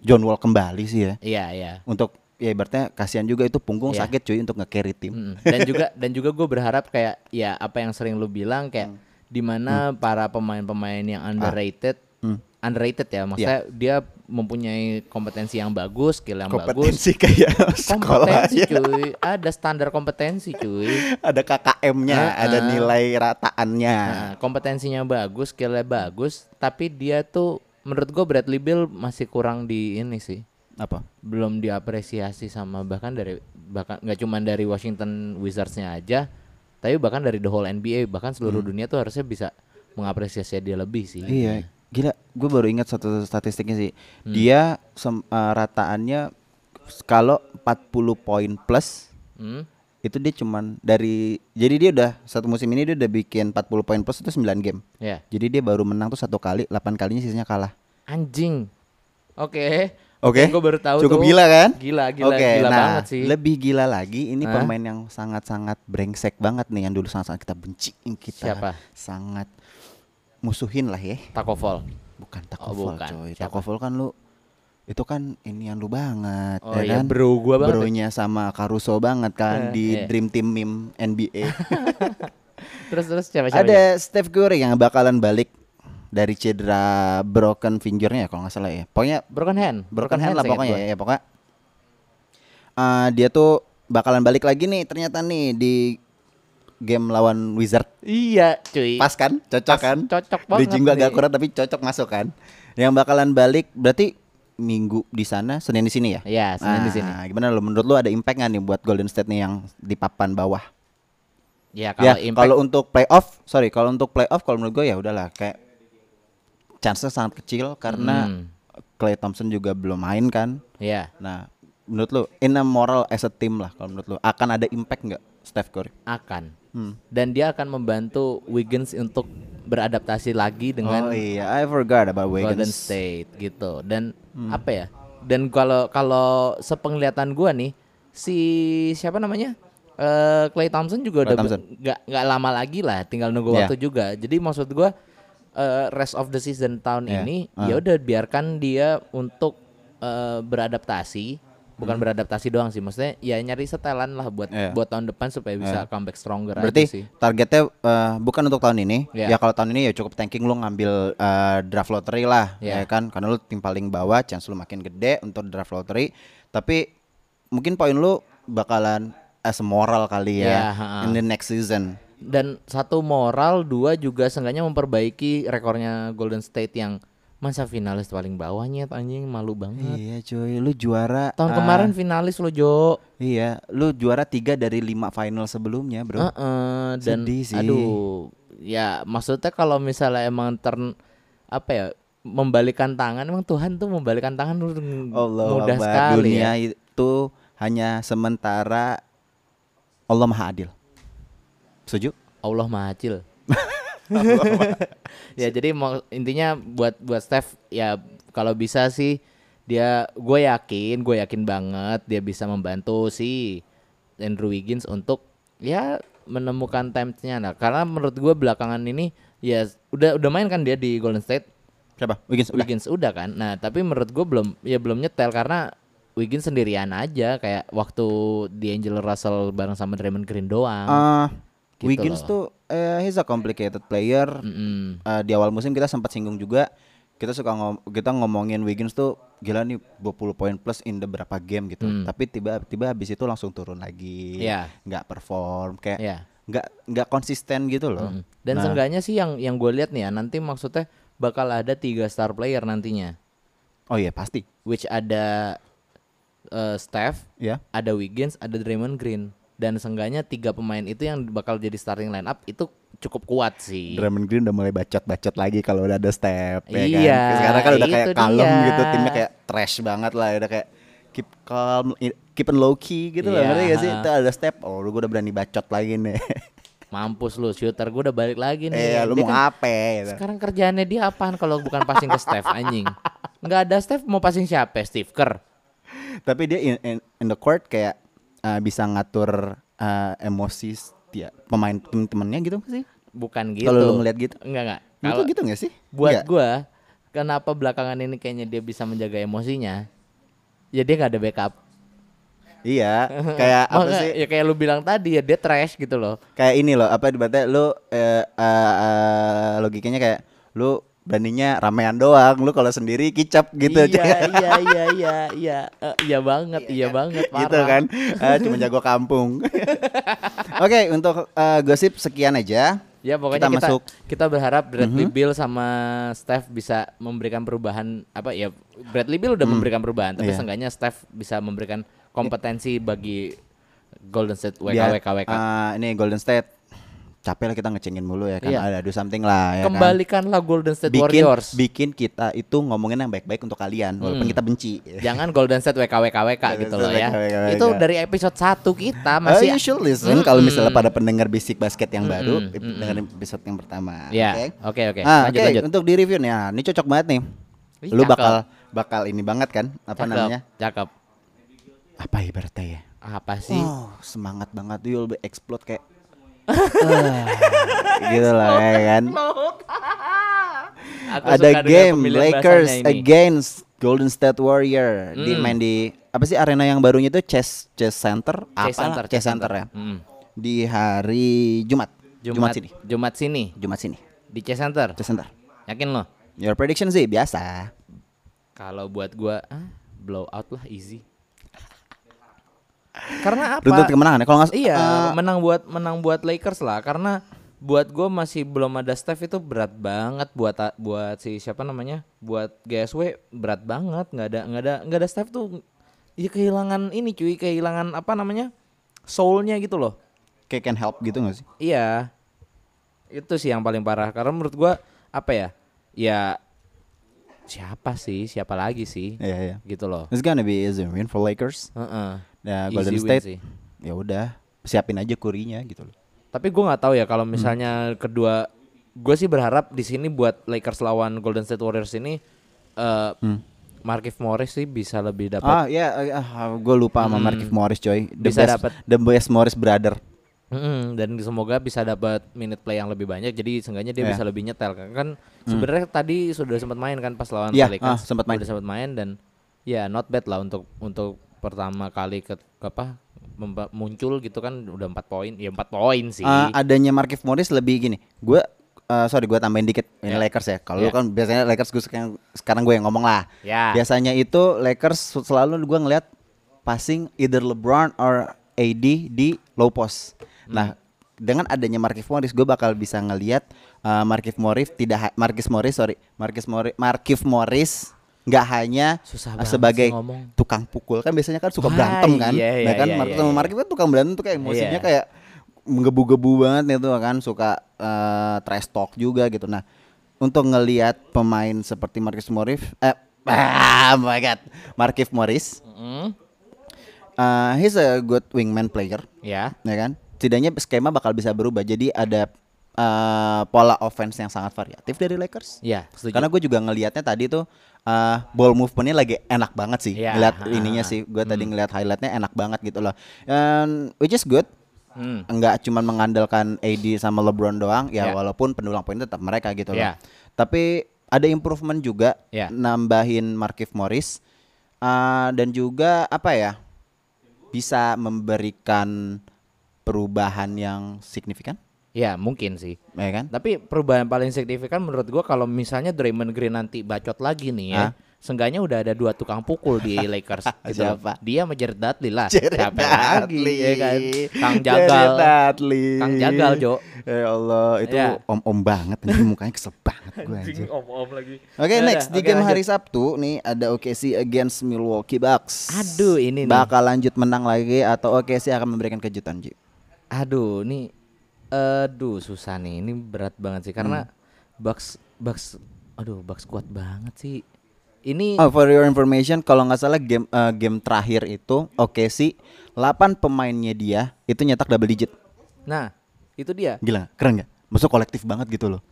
John Wall kembali sih ya. iya iya Untuk ya ibaratnya kasihan juga itu punggung Iya. sakit cuy untuk nge-carry tim. Mm. dan juga dan juga gue berharap kayak ya apa yang sering lu bilang kayak Hmm. di mana para pemain-pemain yang underrated Hmm. underrated ya maksudnya dia mempunyai kompetensi yang bagus skill yang bagus Kompetensi kayak sekolah kompetensi ya. cuy ada standar kompetensi cuy Ada KKM-nya, Ah, ada ah. nilai rataannya. Nah, kompetensinya bagus, skillnya bagus, tapi dia tuh menurut gue Bradley Bill masih kurang di ini sih, Apa? belum diapresiasi sama bahkan dari bahkan nggak cuma dari Washington Wizards-nya aja, tapi bahkan dari the whole NBA bahkan seluruh dunia tuh harusnya bisa mengapresiasi dia lebih sih. Hmm. Iya, gila. Gue baru ingat satu statistiknya sih. Hmm. Dia sem- eh, rataannya kalau 40 poin plus Hmm? Itu dia cuman dari jadi dia udah satu musim ini dia udah bikin 40 poin plus itu 9 game. Ya, Jadi dia baru menang tuh satu kali, 8 kalinya sisanya kalah. anjing. Oke. Oke. Gue baru tahu Cukup tuh. gila kan? Gila, gila, Oke, gila nah, banget sih. Lebih gila lagi ini Hah? pemain yang sangat-sangat brengsek banget nih yang dulu sangat-sangat kita benci, kita Siapa? sangat musuhin lah ya. Takovol. Bukan Oh, Takovol bukan. coy. Siapa? Takovol kan lu itu kan ini yang lu banget Oh ya iya, kan? bro gua banget. Bronya sama Caruso banget kan Eh, di iya. Dream Team meme NBA. Terus terus siapa siapa? Ada Steph Curry yang bakalan balik dari cedera broken fingernya ya kalau nggak salah ya. Pokoknya Broken hand. broken hand lah seingat pokoknya gua. ya, ya pokoknya eh, dia tuh bakalan balik lagi nih ternyata nih di game lawan Wizard Iya, cuy. pas kan cocok Pas, kan cocok banget jingga agak nih. akurat tapi cocok masuk kan yang bakalan balik berarti minggu di sana Senin di sini ya Iya, Senin di sini. Nah, gimana lo menurut lo ada impact nggak nih buat Golden State nih yang di papan bawah Ya ya kalau impact kalau untuk playoff sorry kalau untuk playoff kalau menurut gue ya udahlah kayak chance sangat kecil karena Hmm. Clay Thompson juga belum main kan ya Nah, menurut lu in a moral as a team lah kalau menurut lu akan ada impact nggak Steph Curry? akan. Hmm. Dan dia akan membantu Wiggins untuk beradaptasi lagi dengan oh iya, I forgot about Golden Wiggins. State gitu. Dan apa ya? Dan kalau kalau sepenglihatan gua nih si siapa namanya? Eh Clay Thompson juga Klay udah Thompson. nggak nggak lama lagi lah, tinggal nunggu Iya. waktu juga. Jadi maksud gua eh, rest of the season tahun Iya. ini Ah. ya udah biarkan dia untuk eh, beradaptasi, Hmm. bukan beradaptasi doang sih, maksudnya ya nyari setelan lah buat Iya. buat tahun depan supaya bisa comeback stronger Berarti sih. targetnya eh, bukan untuk tahun ini. Iya. Ya kalau tahun ini ya cukup tanking lu ngambil eh, draft lottery lah, Iya. ya kan? Karena lu tim paling bawah, chance lu makin gede untuk draft lottery. Tapi mungkin poin lu bakalan as a moral kali ya ha-ha. in the next season. dan satu moral dua juga seenggaknya memperbaiki rekornya Golden State yang masa finalis paling bawahnya anjing malu banget Iya cuy, lu juara tahun ah, kemarin finalis lo Jo Iya, lu juara tiga dari lima final sebelumnya, bro. Heeh, dan Sedih sih. aduh ya maksudnya kalau misalnya emang turn apa ya membalikan tangan emang Tuhan tuh membalikan tangan Allah mudah Akbar, sekali dunia ya itu hanya sementara Allah Maha Adil. Setuju? Allah Mahacil ya jadi mau intinya buat buat Steph ya kalau bisa sih dia gue yakin gue yakin banget dia bisa membantu si Andrew Wiggins untuk ya menemukan timesnya nah karena menurut gue belakangan ini ya udah udah main kan dia di Golden State? Siapa? Wiggins udah. Wiggins udah kan? Nah tapi menurut gue belum ya belum nyetel karena Wiggins sendirian aja. Kayak waktu di Angel Russell bareng sama Draymond Green doang. Ah, Gitu Wiggins loh. tuh eh, he's a complicated player. Mm-mm. Eh, di awal musim kita sempat singgung juga. Kita suka ngom kita ngomongin Wiggins tuh gila nih 20 poin plus in the berapa game gitu. Hmm. Tapi tiba-tiba habis itu langsung turun lagi. Iya. nggak perform kayak Iya. nggak nggak konsisten gitu loh. Mm. Dan Nah, seenggaknya sih yang yang gue lihat nih ya nanti maksudnya bakal ada tiga star player nantinya, Oh iya pasti. which ada eh, Steph, Ya. ada Wiggins, ada Draymond Green. Dan seenggaknya tiga pemain itu yang bakal jadi starting line up itu cukup kuat sih. Draymond Green udah mulai bacot-bacot lagi kalau udah ada step ya Iya, kan. Sekarang kan udah kayak kalem dia. gitu, timnya kayak trash banget lah, udah kayak keep calm, keep and low key gitu lah, Iya, ngerti gak sih? Itu ada step, oh lu udah berani bacot lagi nih. Mampus lu, shooter gue udah balik lagi nih. Eh, lu Dia mau kan apa? gitu. Sekarang kerjaannya dia apaan kalau bukan passing ke Steph anjing? Nggak ada Steph mau passing siapa? Steve Kerr. Tapi dia in, in, in the court kayak uh, bisa ngatur uh, emosi dia pemain temen-temennya gitu sih? Bukan gitu. Kalau lu ngeliat gitu? Enggak enggak. Kalau lu gitu gak sih? buat Nggak? gua kenapa belakangan ini kayaknya dia bisa menjaga emosinya ya dia nggak ada backup Iya, kayak apa sih? ya kayak lu bilang tadi ya dia trash gitu loh kayak ini loh apa dibaca lu eh, eh, eh, logikanya kayak lu beraninya ramean doang. Lu kalau sendiri kicap gitu iya iya iya iya iya Eh, iya banget iya, banget parah. gitu kan? Eh, cuma jago kampung. Oke untuk eh, gosip sekian aja. Ya pokoknya Kita kita masuk. kita, berharap Bradley Bill sama Steph bisa memberikan perubahan apa ya Bradley Bill udah memberikan perubahan tapi Iya. seenggaknya Steph bisa memberikan kompetensi bagi Golden State WK biar WK WK eh, ini Golden State capek lah kita ngecengin mulu ya kan Iya. ada do something lah ya kan kembalikanlah Golden State bikin Warriors bikin kita itu ngomongin yang baik-baik untuk kalian walaupun Hmm. kita benci Jangan Golden State WKWKWK gitu loh ya. WKWKWK. Itu dari episode 1 kita Oh, masih you should listen kalau misalnya pada pendengar bisik basket yang baru, Mm-mm, mm-mm. dengerin episode yang pertama. Ya, Oke. oke oke. Ah, Lanjut untuk di review nih, ah, ini cocok banget nih. Ih, Lu cakep. bakal bakal ini banget kan? Apa Cakep, namanya? Cakep. Apa ibaratnya ya? Apa sih? Oh, semangat banget you'll be explode kayak Ah, gitu lah ya kan. Aku Ada game Lakers against Golden State Warrior di Hmm. main di apa sih arena yang barunya itu Chess Chess Center? Apa Center, Chess Center ya? Mm. Di hari Jumat. Jumat, Jumat, sini. Jumat sini Jumat sini. di Chase Center. Chess Center. Yakin lo? Your prediction sih biasa. Kalau buat gua ah, blow out lah easy. Karena apa? Runtut kemenangan ya. Kalau nggak Iya, eh, menang buat menang buat Lakers lah karena buat gue masih belum ada Steph itu berat banget buat buat si siapa namanya? Buat GSW berat banget, nggak ada nggak ada nggak ada Steph tuh ya kehilangan ini cuy, kehilangan apa namanya? soulnya gitu loh. kayak can help gitu gak sih? Iya. Itu sih yang paling parah karena menurut gua apa ya? Ya siapa sih? Siapa lagi sih? Iya iya. Gitu loh. It's gonna be easy win for Lakers. Heeh. Nah, Easy Golden State sih. ya udah siapin aja kurinya gitu loh. Tapi gue nggak tahu ya kalau misalnya kedua, gue sih berharap di sini buat Lakers lawan Golden State Warriors ini, eh Markif Morris sih bisa lebih dapat. Ah ya, gue lupa sama Hmm. Markif Morris coy. The Bisa dapet. the best Morris brother. Mm-mm, dan semoga bisa dapat minute play yang lebih banyak. Jadi seenggaknya dia Iya. bisa lebih nyetel. Kan sebenarnya tadi sudah sempat main kan pas lawan Iya, Pelicans. ah, sempat main. Udah sempat main dan ya not bad lah untuk untuk pertama kali ke, ke apa muncul gitu kan udah empat poin. Ya empat poin sih. Ah, adanya Markif Morris lebih gini. Gue eh, sorry gue tambahin dikit ini Ya. Lakers ya. Kalau Ya. kan biasanya Lakers gue sekarang sekarang gue yang ngomong lah. Ya. Biasanya itu Lakers selalu gue ngeliat passing either LeBron or AD di low post. Hmm. Nah, dengan adanya Markif Morris gue bakal bisa ngelihat uh, Markif Morris tidak Markif Morris sorry Markif Morris Markif Morris nggak hanya Susah sebagai ngomong. tukang pukul kan biasanya kan suka Wah, berantem kan iya, nah iya, kan iya, Markif iya, sama iya. Markif kan tukang berantem tuh kayak emosinya Iya. kayak menggebu-gebu banget itu kan suka uh, trash talk juga gitu nah untuk ngelihat pemain seperti Markif Morris eh ah, oh my god Markif Morris Mm, uh, he's a good wingman player ya. ya kan setidaknya skema bakal bisa berubah jadi ada uh, pola offense yang sangat variatif dari Lakers Ya, setuju. karena gue juga ngelihatnya tadi tuh uh, ball movementnya lagi enak banget sih Iya. ngeliat Ah. ininya sih gue tadi ngeliat highlightnya enak banget gitu loh And which is good Hmm. nggak cuma mengandalkan AD sama LeBron doang ya Ya. walaupun pendulang poin tetap mereka gitu loh Ya. tapi ada improvement juga Ya. nambahin Markif Morris uh, dan juga apa ya bisa memberikan perubahan yang signifikan Ya, mungkin sih. ya kan Tapi perubahan paling signifikan menurut gua kalau misalnya Draymond Green nanti bacot lagi nih ya. Hah? Seenggaknya udah ada dua tukang pukul di Lakers gitu. Siapa? Dia sama Jared Dudley lah. Jared Siapa lagi Dudley. ya kan? Kang Jared Jagal. Dudley. Kang Jagal, Jo. Ya Allah, itu Ya. om-om banget anjing mukanya kesel banget gue anjing. om-om lagi. Oke, Ya next di oke, game lanjut. hari Sabtu nih ada OKC against Milwaukee Bucks. Aduh, ini nih. Bakal lanjut menang lagi atau OKC akan memberikan kejutan, Ji? Aduh, nih aduh susah nih. Ini berat banget sih karena Hmm. Bucks Bucks aduh Bucks kuat banget sih. Ini Oh, for your information, kalau nggak salah game eh, game terakhir itu OKC 8 pemainnya dia itu nyetak double digit. nah, itu dia. Gila, keren nggak? Maksud kolektif banget gitu loh.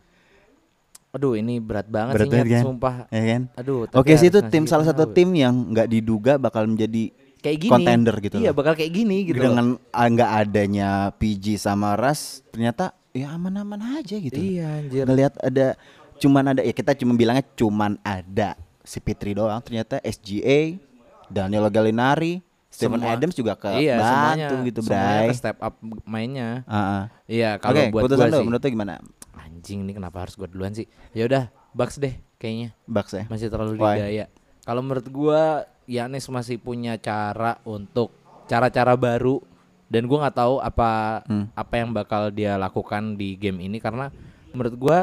Aduh, ini berat banget Berat sih banget kan? sumpah. Ya kan? Aduh, tapi OKC itu harus tim salah satu tim yang nggak diduga bakal menjadi kayak gini. contender gitu Iya, loh. bakal kayak gini gitu. Dengan ah, nggak adanya PG sama Ras, ternyata ya aman-aman aja gitu. Iya, anjir. Ngelihat ada cuman ada ya kita cuma bilangnya cuman ada si Pitri doang, ternyata SGA, Daniel Gallinari, Stephen Semua- Adams juga ke iya, semuanya, bantu gitu, semuanya Bray. ke step up mainnya. Ah, ah. Iya, kalau Oke, buat lu sih. menurut gimana? Anjing nih kenapa harus gua duluan sih? Ya udah, Bucks deh kayaknya. Bucks ya. Masih terlalu Why? didaya. Kalau menurut gua Yanis masih punya cara untuk cara-cara baru dan gua nggak tahu apa Hmm. apa yang bakal dia lakukan di game ini karena menurut gua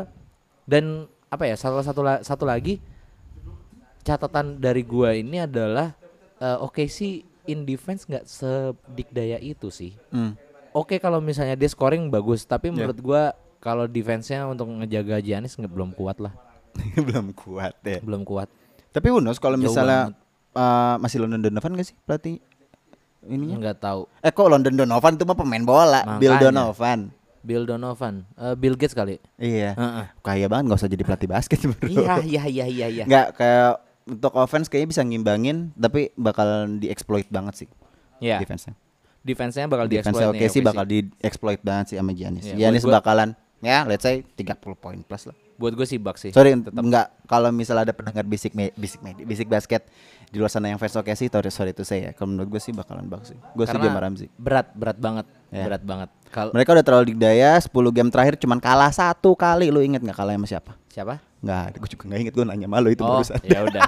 dan apa ya salah satu la- satu lagi catatan dari gua ini adalah eh, oke sih in defense nggak sedikdaya itu sih. Hmm. Oke kalau misalnya dia scoring bagus, tapi Ya. menurut gua kalau defense-nya untuk ngejaga Giannis nggak belum kuat lah, Belum kuat ya. belum kuat. Tapi Unos kalau misalnya uh, masih London Donovan gak sih pelatih ininya? Nggak tahu. Eh kok London Donovan itu mah pemain bola, Bill Makanya. Donovan. Bill Donovan, Eh, Bill Gates kali. Iya. Heeh. Kaya banget nggak usah jadi pelatih basket bro. Iya iya iya iya iya. Nggak kayak untuk offense kayaknya bisa ngimbangin tapi bakal dieksploit banget sih Iya. defense-nya. Defense-nya bakal Defense dieksploit oke nih, sih bakal dieksploit banget sih sama Giannis. Iya, Giannis gua- bakalan ya let's say 30 poin plus lah. Buat gue sih Bucks sih. Sorry enggak kalau misalnya ada pendengar bisik me, bisik me, bisik basket di luar sana yang fans oke sih sorry sorry itu saya. Kalau menurut gue sih bakalan Bucks sih. Gue setuju sama Ramzi. berat, berat banget. Ya. Berat banget. Kalau Mereka udah terlalu dikdaya 10 game terakhir cuman kalah satu kali lu inget nggak kalah sama siapa? siapa? Nggak, gue juga nggak inget gue nanya malu itu oh, barusan. ya udah.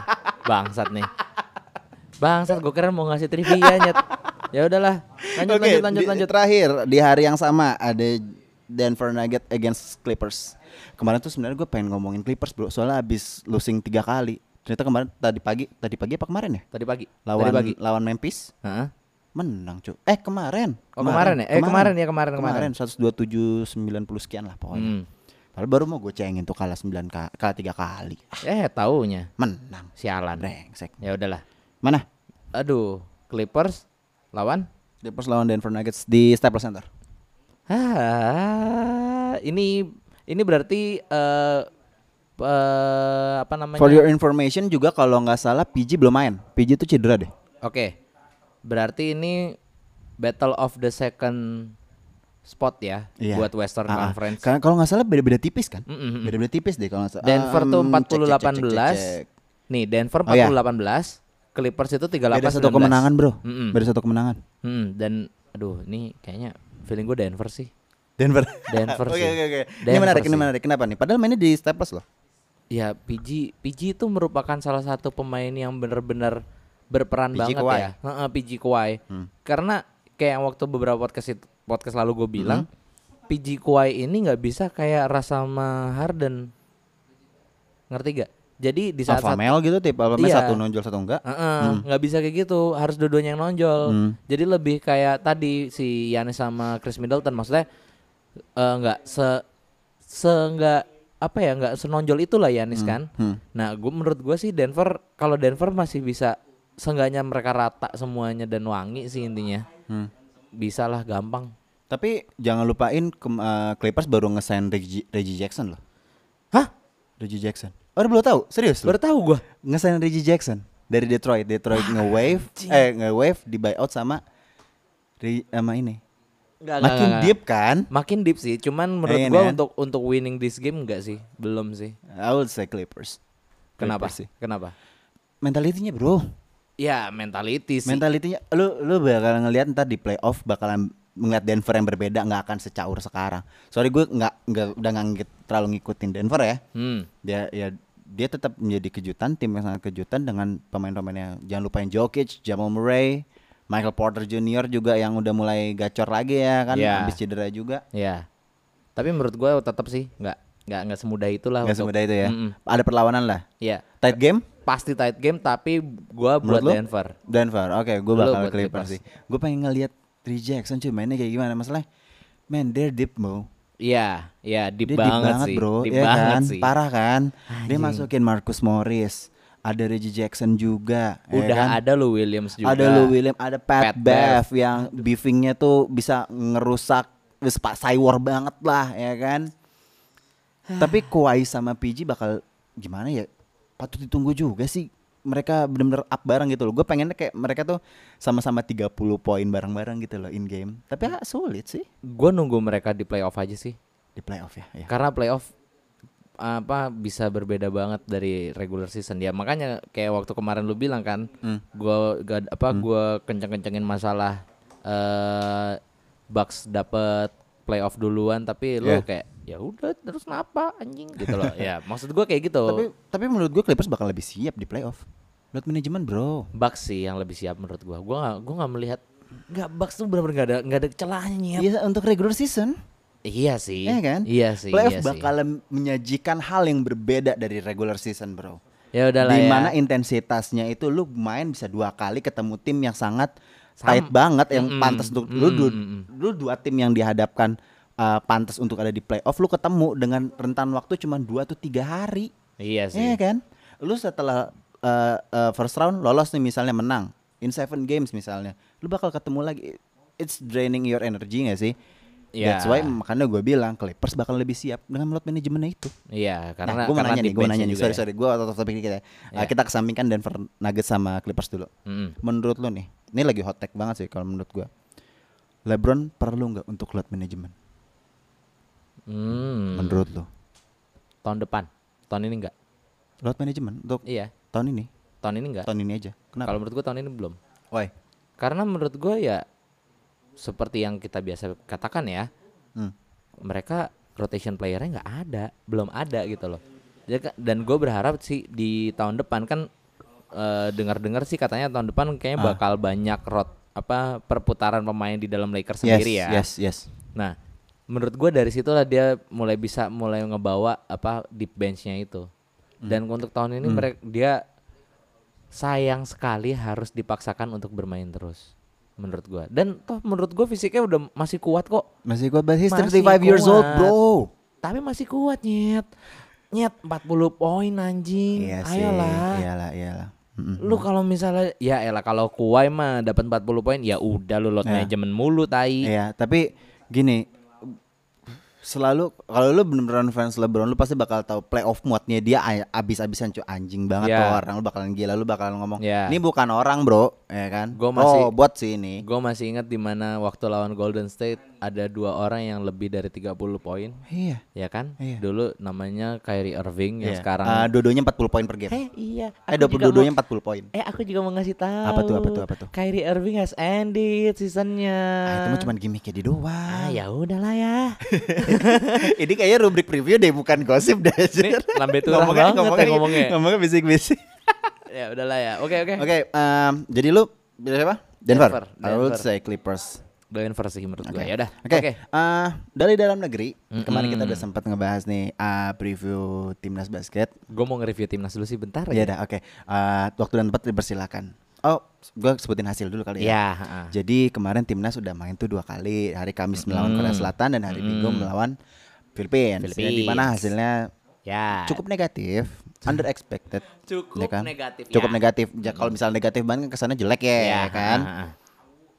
Bangsat nih. Bangsat gue kira mau ngasih trivia nyet. Ya udahlah. Lanjut Oke, lanjut lanjut di- lanjut. Terakhir di hari yang sama ada Denver Nuggets against Clippers. Kemarin tuh sebenarnya gue pengen ngomongin Clippers bro, soalnya abis losing tiga kali. Ternyata kemarin tadi pagi, tadi pagi apa kemarin ya? Tadi pagi. Lawan Tadi pagi. lawan Memphis Heeh. menang cuy. Eh kemarin. Oh, kemarin ya? Eh, kemarin ya, kemarin, kemarin. Kemarin 127 90 sekian lah pokoknya. Hmm. Padahal baru mau gue cengin tuh kalah 9 ka kalah 3 kali. Eh, taunya Menang. sialan. Brengsek. Ya udahlah. Mana? Aduh, Clippers lawan Clippers lawan Denver Nuggets di Staples Center. Ah, ini ini berarti eh eh, apa namanya? For your information juga kalau nggak salah PG belum main. PG itu cedera deh. Oke. Berarti ini battle of the second spot ya Iya. buat Western Ah, ah. Conference. Karena kalau nggak salah beda-beda tipis kan? Mm, mm, mm. Beda-beda tipis deh kalau nggak salah. Denver tuh Um, cek, cek, cek, 40-18. cek, cek. Nih, Denver Oh, iya. 40-18, Clippers itu 38 Beda satu kemenangan bro. Mm-mm. Beda satu kemenangan. Hmm, dan aduh, ini kayaknya feeling gue Denver sih. Denver. Denver Oke sih. oke oke. Ini Denver menarik, ini menarik. Kenapa nih? Padahal mainnya di Staples loh. Ya, PG PG itu merupakan salah satu pemain yang benar-benar berperan PG banget Kawhi. ya. Heeh, PG Kawhi. Hmm. Karena kayak waktu beberapa podcast itu, podcast lalu gue bilang, Hmm. PG Kawhi ini nggak bisa kayak rasa sama Harden. Ngerti gak? Jadi di saat Alpha male gitu tipe alpha male Iya. satu nonjol satu enggak. Heeh, nggak bisa kayak gitu, harus dua-duanya yang nonjol. Hmm. Jadi lebih kayak tadi si Yanis sama Chris Middleton maksudnya eh, nggak se se nggak apa ya nggak senonjol itulah Yanis kan. hmm. Nah, gue menurut gue sih Denver kalau Denver masih bisa seenggaknya mereka rata semuanya dan wangi sih intinya. Hmm. Bisa lah gampang. Tapi jangan lupain ke- eh, Clippers baru ngesign Reggie, Reggie Jackson loh. Hah? Reggie Jackson. Oh, belum tahu? Serius lu? Baru tahu gue. ngesign Reggie Jackson dari Detroit. Detroit nge-wave eh nge-wave di buyout sama sama ini. Makin deep kan? Makin deep sih. Cuman menurut Iya, gue kan? untuk untuk winning this game enggak sih? Belum sih. I would say Clippers. Kenapa Clippers sih? Kenapa? Mentalitinya bro. Ya mentality sih. Mentalitinya lu lu bakal ngelihat ntar di playoff bakalan ngeliat Denver yang berbeda nggak akan secaur sekarang. Sorry gue nggak nggak udah nggak terlalu ngikutin Denver ya. Hmm. Dia ya dia tetap menjadi kejutan tim yang sangat kejutan dengan pemain-pemainnya. Jangan lupain Jokic, Jamal Murray, Michael Porter Jr juga yang udah mulai gacor lagi ya kan Ya. habis cedera juga. Ya. Tapi menurut gue tetap sih nggak nggak nggak semudah itulah. Nggak semudah itu ya. Mm-mm. Ada perlawanan lah. Iya. Tight game? Pasti tight game tapi gua buat? Denver. Denver. Oke, gue Lu bakal Clippers sih. Gue pengen ngeliat Trey Jackson cuy mainnya kayak gimana masalahnya. Man, they're deep bro. Iya, iya deep, Dia banget, deep banget sih. bro, deep ya banget kan? sih. Parah kan? Dia masukin Marcus Morris, ada Reggie Jackson juga. ya Udah kan? ada lu Williams juga. Ada Lou William, ada Pat, Pat Bev yang beefingnya tuh bisa ngerusak pak cywar banget lah ya kan. Tapi Kawhi sama PG bakal gimana ya? Patut ditunggu juga sih. Mereka bener-bener up bareng gitu loh. Gue pengennya kayak mereka tuh sama-sama 30 poin bareng-bareng gitu loh in game. Tapi ya sulit sih Gua nunggu mereka di playoff aja sih. di playoff ya. ya. Karena playoff apa bisa berbeda banget dari regular season ya makanya kayak waktu kemarin lu bilang kan Hmm. gua gak, apa gua kenceng-kencengin masalah eh Bucks dapet playoff duluan tapi lu Yeah. kayak ya udah terus kenapa anjing gitu loh ya maksud gua kayak gitu Tapi tapi menurut gue Clippers bakal lebih siap di playoff. Load manajemen bro. Bucks sih yang lebih siap menurut gua. Gua gak, gua nggak melihat nggak Bucks tuh benar-benar nggak ada nggak ada celahnya. Iya untuk regular season. Iya sih. Iya kan? Iya sih. Playoff iya sih. bakalan menyajikan hal yang berbeda dari regular season, bro. Ya udah lah Di ya. intensitasnya itu lu main bisa dua kali ketemu tim yang sangat Tight banget yang Mm-mm, pantas untuk lu, du- lu dua tim yang dihadapkan uh, pantas untuk ada di playoff lu ketemu dengan rentan waktu cuma dua atau tiga hari. Iya sih. Iya kan? Lu setelah uh, uh, first round lolos nih misalnya menang in seven games misalnya, lu bakal ketemu lagi. It's draining your energy gak sih? Iya. That's why makanya gue bilang Clippers bakal lebih siap dengan load manajemennya itu. Iya, nah, karena gue mau nanya nih, gue nanya nih. Sorry ya. sorry, gue out of topic dikit ya. Uh, kita kesampingkan Denver Nuggets sama Clippers dulu. Mm-mm. Menurut lu nih, ini lagi hot take banget sih kalau menurut gue. LeBron perlu nggak untuk load management? Hmm. menurut lo? Tahun depan. Tahun ini enggak? Load manajemen untuk Iya. tahun ini, Tahun ini enggak? tahun ini aja. Kenapa? Kalau menurut gua tahun ini belum. Why? Karena menurut gua ya seperti yang kita biasa katakan ya, Hmm. mereka rotation playernya nggak ada, belum ada gitu loh. Dan gue berharap sih di tahun depan kan eh, dengar-dengar sih katanya tahun depan kayaknya Ah. bakal banyak rot apa perputaran pemain di dalam Lakers Yes, sendiri ya. yes, yes. Nah, menurut gue dari situlah dia mulai bisa mulai ngebawa apa deep benchnya itu. Hmm. Dan untuk tahun ini mereka dia sayang sekali harus dipaksakan untuk bermain terus. Menurut gua. Dan toh menurut gua fisiknya udah masih kuat kok. Masih kuat, but he's Masih 35 years old, bro. Tapi masih kuat nyet. Nyet 40 poin anjing. Iya sih, Ayolah. iyalah, iyalah. Mm-mm. Lu kalau misalnya ya elah kalau Kuwai mah dapat 40 poin ya udah lu load Iya. manajemen mulu tai. Iya, tapi gini, selalu kalau lu beneran fans LeBron lu pasti bakal tahu playoff mode-nya dia abis-abisan cuy anjing banget Iya. tuh orang lu bakalan gila lu bakalan ngomong Iya. ini bukan orang bro ya kan Gua masih- robot sih ini Gue masih ingat di mana waktu lawan Golden State ada dua orang yang lebih dari 30 poin, iya ya kan? Iya. Dulu namanya Kyrie Irving yang Iya. sekarang Eh, dua-duanya 40 poin per game Eh iya. eh aku juga 22 nya mau- 40 poin Eh aku juga mau ngasih tahu. Apa tuh, apa tuh, apa tuh? Kyrie Irving has ended seasonnya. ah, itu mah cuma gimmicknya di Ah doang ya udahlah ya. ini kayaknya rubrik preview deh bukan gosip deh Ini lambe turah banget ya ngomongnya. ngomongnya bisik-bisik ya udahlah ya. Oke oke. oke em, jadi lu pilih apa Denver, Denver, I would Denver. say Clippers Denver sih menurut gue. Oke. Ya udah. Oke. Oke. eh, dari dalam negeri kemarin kita udah sempat ngebahas nih eh, preview timnas basket. Gue mau nge-review timnas dulu sih bentar Ya ya. udah, oke. Eh, waktu dan tempat dipersilakan. Oh, gue sebutin hasil dulu kali ya. Ya. heeh. Jadi kemarin timnas udah main tuh dua kali. Hari Kamis melawan Korea Selatan dan hari Minggu melawan Filipina. Philippines. Di mana hasilnya Ya. cukup negatif, under expected. Cukup ya kan? negatif, Cukup ya. negatif. Ja, kalau misalnya negatif banget kesannya jelek ya, Ya, kan. heeh.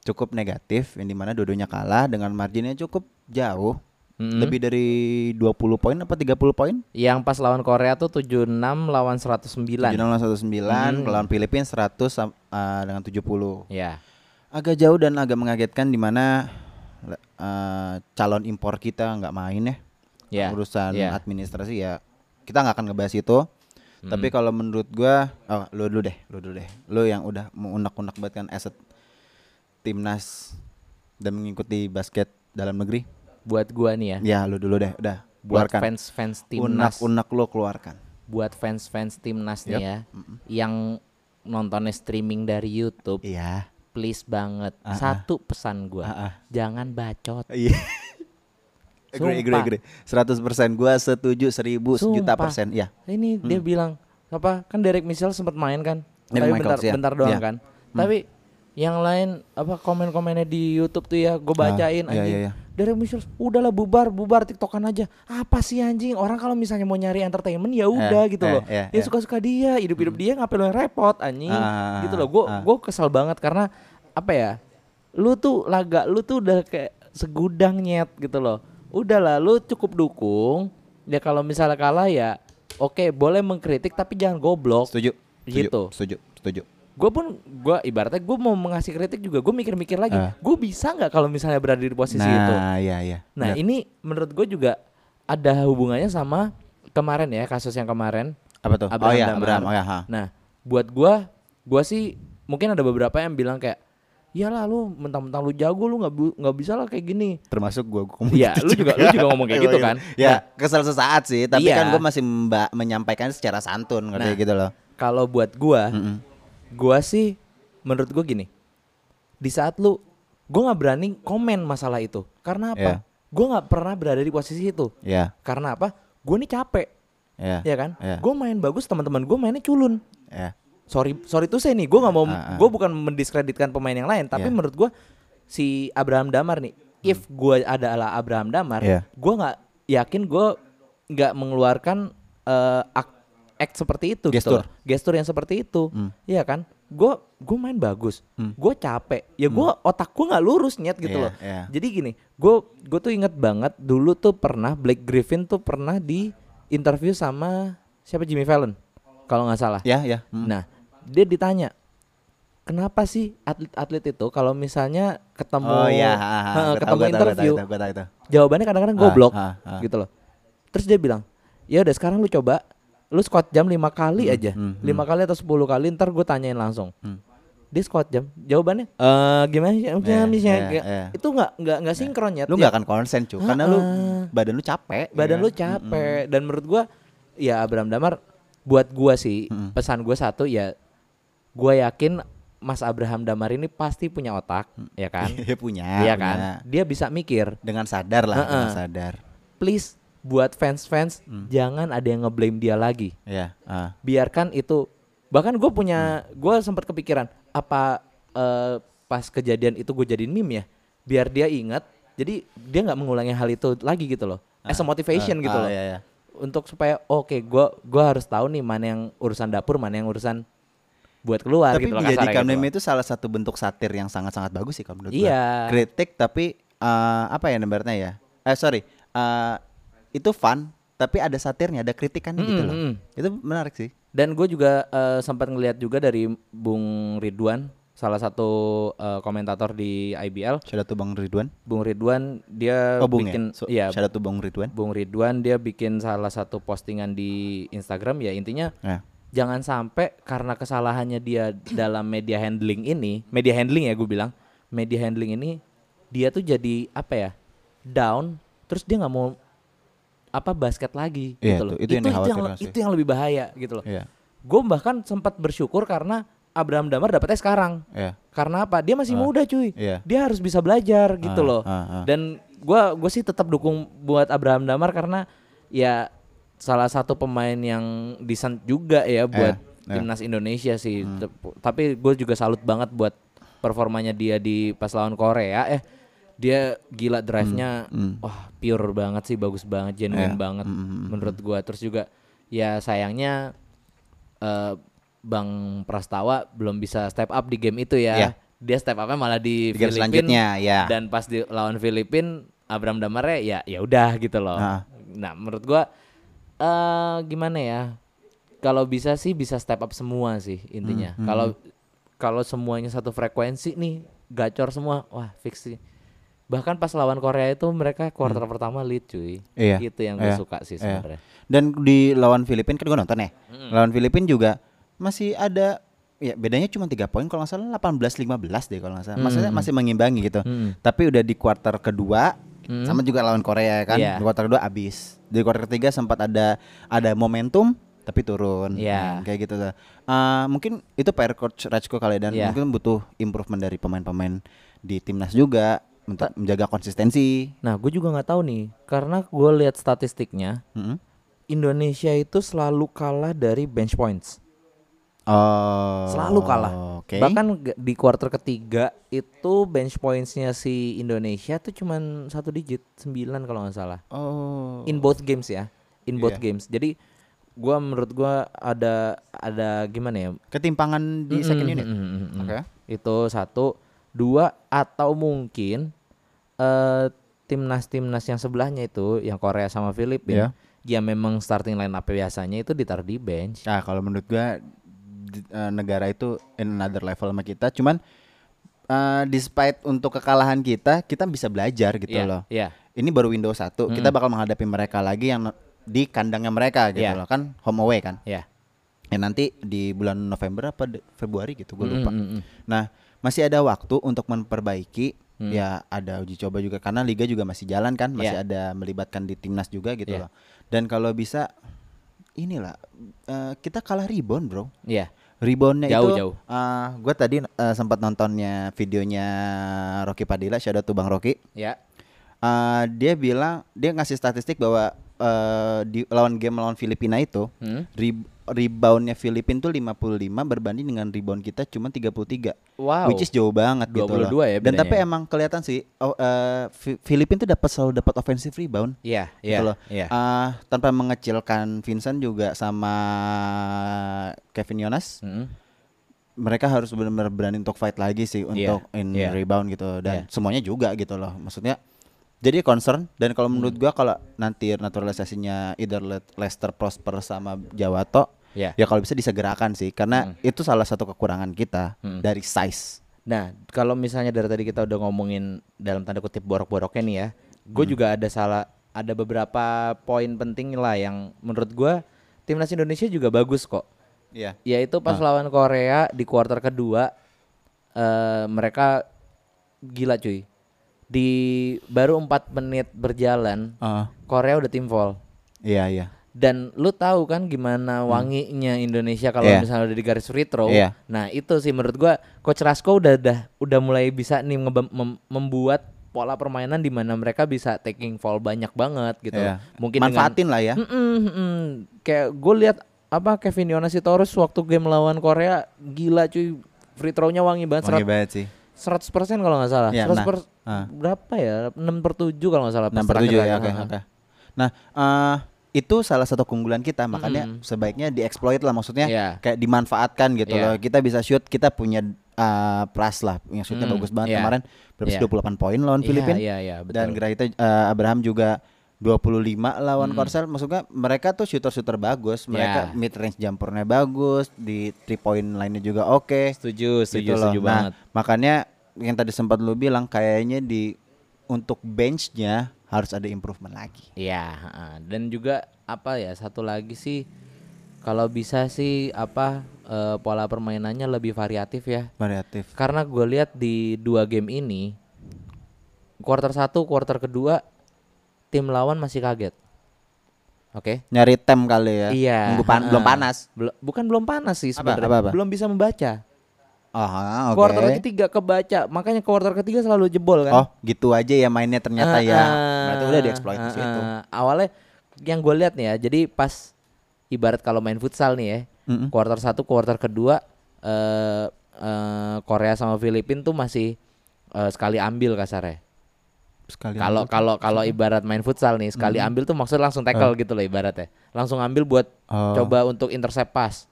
Cukup negatif yang di mana dua-duanya kalah dengan marginnya cukup jauh. Mm-mm. Lebih dari 20 poin apa 30 poin? Yang pas lawan Korea tuh 76 lawan 109. 76 lawan 19, lawan Filipina 100 sam- eh, dengan 70. Ya. Agak jauh dan agak mengagetkan di mana eh, calon impor kita nggak main ya. Ya, Urusan ya. administrasi ya kita nggak akan ngebahas itu. Tapi kalau menurut gua, oh, lu dulu deh, lu dulu deh. Lu yang udah mengunak-unak banget kan aset timnas dan mengikuti basket dalam negeri. Buat gua nih ya. Ya, lu dulu deh, udah. Buat fans-fans timnas. Unak-unak lu keluarkan. Buat fans-fans timnas Yap. nih ya. Yang nontonnya streaming dari YouTube. Iya. Please banget. Ah, ah. Satu pesan gua. Ah, ah. Jangan bacot. Iya. agree, agree, agree. 100% gua setuju 1000 sejuta Sumpah. persen. Ya. Ini dia bilang apa? Kan Derek Mitchell sempat main kan? Derek Tapi bentar, ya. bentar doang Iya. kan. Tapi yang lain apa komen-komennya di YouTube tuh ya gue bacain iya, anjing. iya, iya. Derek Mitchell udahlah bubar bubar tiktokan aja. Apa sih anjing? Orang kalau misalnya mau nyari entertainment ya udah gitu eh, loh. iya, ya iya. suka-suka dia, hidup-hidup dia ngapain lo yang repot anjing. Ah, gitu loh. Gue ah. gue kesal banget karena apa ya? Lu tuh laga lu tuh udah kayak segudang nyet gitu loh. Udahlah lu cukup dukung. Ya kalau misalnya kalah ya oke boleh mengkritik tapi jangan goblok. Setuju. Setuju. Gitu. Setuju. Setuju. Gue pun gue ibaratnya gue mau mengasih kritik juga gue mikir-mikir lagi. Ah. Gue bisa nggak kalau misalnya berada di posisi nah, itu. iya iya. Nah Benar. ini menurut gue juga ada hubungannya sama kemarin ya kasus yang kemarin. apa tuh? oh Abraham iya, Damar. Abraham. Oh ya, ha. Nah buat gue, gue sih mungkin ada beberapa yang bilang kayak, ya lah lu mentang-mentang lu jago lu nggak bu- nggak bisa lah kayak gini. Termasuk gua, gua ngomong Iya, gitu lu juga lu juga ngomong kayak gitu kan. Ya, Nah, kesel sesaat sih, tapi Iya. kan gua masih mba- menyampaikan secara santun ngerti Nah. gitu loh. kalau buat gua, Mm-mm. Gua sih menurut gua gini. Di saat lu gua nggak berani komen masalah itu. Karena apa? Iya. Gua nggak pernah berada di posisi itu. Ya, Karena apa? Gua nih capek, ya. ya kan? Iya. Gua main bagus, teman-teman gua mainnya culun. Ya. Sorry, sorry tuh saya nih, gua nggak mau, Ah, ah. gua bukan mendiskreditkan pemain yang lain, tapi Iya. menurut gua si Abraham Damar nih, if gua adalah Abraham Damar, Iya. gua nggak yakin gua nggak mengeluarkan ak- act seperti itu gitu Gestur. loh. gestur yang seperti itu Hmm. iya kan gue gue main bagus Hmm. gue capek ya gue otak gue nggak lurus nyet gitu Iya, loh iya. jadi gini gue gue tuh inget banget dulu tuh pernah Blake Griffin tuh pernah di interview sama siapa Jimmy Fallon kalau nggak salah Ya, ya. Mm. nah dia ditanya kenapa sih atlet-atlet itu kalau misalnya ketemu Oh iya, ha, ha, Heeh, gua tahu, ketemu gua tahu, gua interview tahu, gua tahu, gua tahu. jawabannya kadang-kadang Ah, goblok ah, ah. gitu loh terus dia bilang ya udah sekarang lu coba lu squat jam lima kali aja hmm, lima kali atau 10 kali ntar gue tanyain langsung Hmm. dia squat jam jawabannya eh gimana sih Iya, iya, kayak- iya. itu nggak nggak nggak sinkron ya Lu nggak akan konsen cu, karena lu Heeh. badan lu capek. ya badan kan? lu capek dan menurut gua ya Abraham Damar buat gua sih pesan gua satu ya gua yakin Mas Abraham Damar ini pasti punya otak ya kan Iya punya. Iya punya. kan dia bisa mikir Dengan sadar lah, dengan sadar. please buat fans-fans Hmm. jangan ada yang ngeblame dia lagi Iya. ah. biarkan itu bahkan gue punya Hmm. gua sempat kepikiran apa eh, pas kejadian itu gue jadiin meme ya biar dia ingat jadi dia nggak mengulangi hal itu lagi gitu loh as a motivation Ah, gitu ah, loh iya, iya. untuk supaya oke gua gua harus tahu nih mana yang urusan dapur mana yang urusan buat keluar Tapi gitu loh gitu meme itu salah satu bentuk satir yang sangat-sangat bagus sih kalau menurut. Iya. Kritik tapi eh, apa ya namanya ya? Eh sorry, eh, itu fun tapi ada satirnya, ada kritikan gitu Mm, loh. Itu menarik sih. dan gue juga eh, sempat ngeliat juga dari Bung Ridwan salah satu eh, komentator di IBL Shout out to Bang Ridwan. Bung Ridwan dia Oh, Bung bikin ya. So, out to Bang Ridwan. Bung Ridwan dia bikin salah satu postingan di Instagram ya intinya Ya. jangan sampai karena kesalahannya dia dalam media handling ini, media handling ya gue bilang, media handling ini dia tuh jadi apa ya down, terus dia nggak mau apa basket lagi Iya, gitu loh. itu- itu yang dikhawatirkan yang, itu yang lebih bahaya gitu loh. Iya. Gue bahkan sempat bersyukur karena Abraham Damar dapetnya sekarang. Iya. Karena apa? Dia masih Ah, muda cuy. iya. Dia harus bisa belajar gitu Ah, loh. ah, ah. Dan gua gue sih tetap dukung buat Abraham Damar karena ya salah satu pemain yang decent juga ya buat iya. timnas Indonesia sih. Tep- Tapi gue juga salut banget buat performanya dia di pas lawan Korea. Eh dia gila drive-nya, wah pure banget sih, bagus banget, genuine Iya. banget Mm, mm, mm, menurut gua. Terus juga ya sayangnya eh, Bang Prastawa belum bisa step up di game itu ya. Iya. Dia step upnya malah di, Di game Filipin selanjutnya, ya. Dan pas di lawan Filipin, Abraham Damare ya ya udah gitu loh. Ah. Nah menurut gua eh gimana ya? Kalau bisa sih bisa step up semua sih intinya. Hmm, Kalau kalau semuanya satu frekuensi nih gacor semua, wah fix sih. Bahkan pas lawan Korea itu mereka quarter pertama lead cuy. Hmm. Iya, Itu yang gue iya, suka sih iya. sebenarnya. Dan di lawan Filipina kan gue nonton ya. Lawan Filipina juga masih ada ya bedanya cuma tiga poin kalau nggak salah 18-15 deh kalau nggak salah. Maksudnya masih mengimbangi gitu. Mm. Tapi udah di kuarter kedua Mm. sama juga lawan Korea kan. Iya. Di kuarter kedua abis. Di kuarter ketiga sempat ada ada momentum tapi turun. Iya. Nah, kayak gitu. Eh, mungkin itu PR coach Rajko kali ya, dan Iya. mungkin butuh improvement dari pemain-pemain di timnas juga menjaga konsistensi. Nah, gue juga nggak tahu nih, karena gue lihat statistiknya Mm-mm. Indonesia itu selalu kalah dari bench points, Oh. selalu kalah. Oke. Bahkan di kuarter ketiga itu bench pointsnya si Indonesia tuh cuman satu digit, 9 kalau nggak salah. Oh. In both games ya, in both Iya. games. Jadi gua menurut gua ada ada gimana ya? ketimpangan di second Mm, unit. mm, mm, mm. Oke. Itu satu, dua atau mungkin eh timnas-timnas yang sebelahnya itu yang Korea sama. Filipina ya memang starting line up biasanya itu ditaruh di bench. Nah, kalau menurut gua eh, negara itu in another level sama kita, cuman eh, despite untuk kekalahan kita, kita bisa belajar gitu Iya, loh. Iya. Ini baru Windows 1, kita bakal menghadapi mereka lagi yang di kandangnya mereka gitu Iya. loh. Kan home away kan. Iya. Ya nanti di bulan November apa Februari gitu, gue Mm, lupa. mm, mm. Nah, masih ada waktu untuk memperbaiki. Hmm. Ya ada uji coba juga karena liga juga masih jalan kan, masih Iya. ada melibatkan di timnas juga gitu Iya. loh. Dan kalau bisa inilah eh, kita kalah rebound, Bro. Iya. Reboundnya Jauh, itu jauh. gue tadi eh, sempat nontonnya videonya Rocky Padilla, out to Bang Rocky. Ya. Eh, dia bilang dia ngasih statistik bahwa eh, di lawan game lawan Filipina itu Hmm. re- reboundnya Filipina tuh 55 berbanding dengan rebound kita cuma 33. Wow. Which is jauh banget gitu loh. 22 ya Dan tapi emang kelihatan sih oh, eh, Fi- Filipina tuh dapat selalu dapat offensive rebound. Iya, gitu iya. loh. Iya. Ah, tanpa mengecilkan Vincent juga sama Kevin Yonas Mm. mereka harus benar-benar berani untuk fight lagi sih untuk in iya. rebound gitu dan Iya. semuanya juga gitu loh maksudnya jadi concern dan kalau menurut gua kalau nanti naturalisasinya either Le- Leicester prosper sama Jawato Ya. Ya kalau bisa disegerakan sih karena itu salah satu kekurangan kita Hmm. dari size. Nah, kalau misalnya dari tadi kita udah ngomongin dalam tanda kutip borok-boroknya nih ya, gue juga ada salah, ada beberapa poin penting lah yang menurut gue timnas Indonesia juga bagus kok. Iya. Yaitu pas lawan Korea di kuarter kedua, eh mereka gila cuy. Di baru 4 menit berjalan, Heeh. Korea udah tim fall. Iya, iya. Dan lu tahu kan gimana wanginya Indonesia kalau Iya. misalnya udah di garis free throw. Iya. Nah, itu sih menurut gua coach Rasko udah udah udah mulai bisa nih mem- membuat pola permainan di mana mereka bisa taking fall banyak banget gitu. Iya. Mungkin manfaatin lah ya. dengan Mm-mm, mm-mm. kayak gue lihat apa Kevin Yonasitorus waktu game lawan Korea gila cuy free throw-nya wangi banget Wangi banget sih. 100% kalau nggak salah. Ya, 100 nah, ah. berapa ya? 6 per 7 kalau nggak salah. pas 6 per 7 terakhir ya, tadi. oke, Ah, oke. Nah, eh itu salah satu keunggulan kita, makanya Mm-mm. sebaiknya dieksploit lah maksudnya Iya. kayak dimanfaatkan gitu Iya. loh. Kita bisa shoot, kita punya eh, pras lah yang shootnya Mm, bagus banget iya. kemarin berapa Iya. 28 poin lawan Iya, Filipina. Iya, iya, betul. Dan Grahita eh, Abraham juga 25 lawan Hmm. Korsel maksudnya mereka tuh shooter-shooter bagus, mereka Ya. mid range jumpernya bagus, di three point lainnya juga oke. setuju, setuju, gitu loh. setuju Nah, banget. makanya yang tadi sempat lu bilang kayaknya di untuk benchnya harus ada improvement lagi. Iya, dan juga apa ya satu lagi sih kalau bisa sih apa eh, pola permainannya lebih variatif ya. Variatif. Karena gue lihat di dua game ini quarter satu, quarter kedua tim lawan masih kaget. Oke. Nyari tem kali ya. Iya. Pan- belum panas. Bel- bukan belum panas sih sebenarnya. Belum bisa membaca. Oh, oke. Quarter ketiga kebaca, makanya quarter ketiga selalu jebol kan. Oh, gitu aja ya mainnya ternyata ya. Heeh, Berarti udah dieksploit di heeh. situ. Awalnya yang gue lihat nih ya, jadi pas ibarat kalau main futsal nih ya, Mm-mm. quarter satu, quarter kedua eh eh, Korea sama Filipina tuh masih eh, sekali ambil kasarnya. Sekali Kalau kalau kalau ibarat main futsal nih, sekali ambil tuh maksud langsung tackle gitu loh ibaratnya. Langsung ambil buat Oh. coba untuk intercept pass.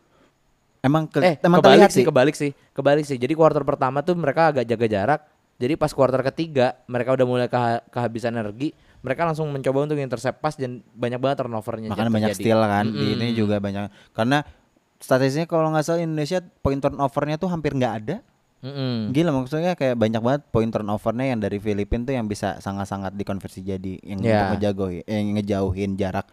Emang ke, eh, emang kebalik sih, sih. kebalik sih, kebalik sih. Jadi quarter pertama tuh mereka agak jaga jarak. Jadi pas quarter ketiga mereka udah mulai keha- kehabisan energi, mereka langsung mencoba untuk intercept pass dan banyak banget turnovernya. Makanya jadi- banyak terjadi. steal kan. Di Mm-mm. ini juga banyak. Karena statistiknya kalau nggak salah Indonesia point turnovernya tuh hampir nggak ada. Mm-mm. Gila maksudnya kayak banyak banget point turnovernya yang dari Filipina tuh yang bisa sangat-sangat dikonversi jadi yang Ya. untuk ngejauhin, yang ngejauhin jarak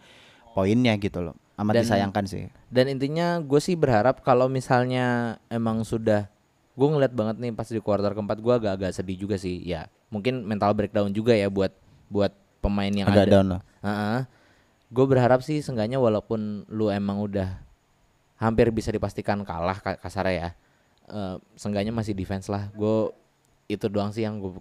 poinnya gitu loh. Amat Dan- disayangkan sih. Dan intinya gue sih berharap kalau misalnya emang sudah gue ngeliat banget nih pas di quarter keempat gue agak-agak sedih juga sih. Ya mungkin mental breakdown juga ya buat buat pemain yang Agak ada. down loh. Gue berharap sih seenggaknya walaupun lu emang udah hampir bisa dipastikan kalah ka- kasarnya ya. eh, seenggaknya masih defense lah. Gue itu doang sih yang gue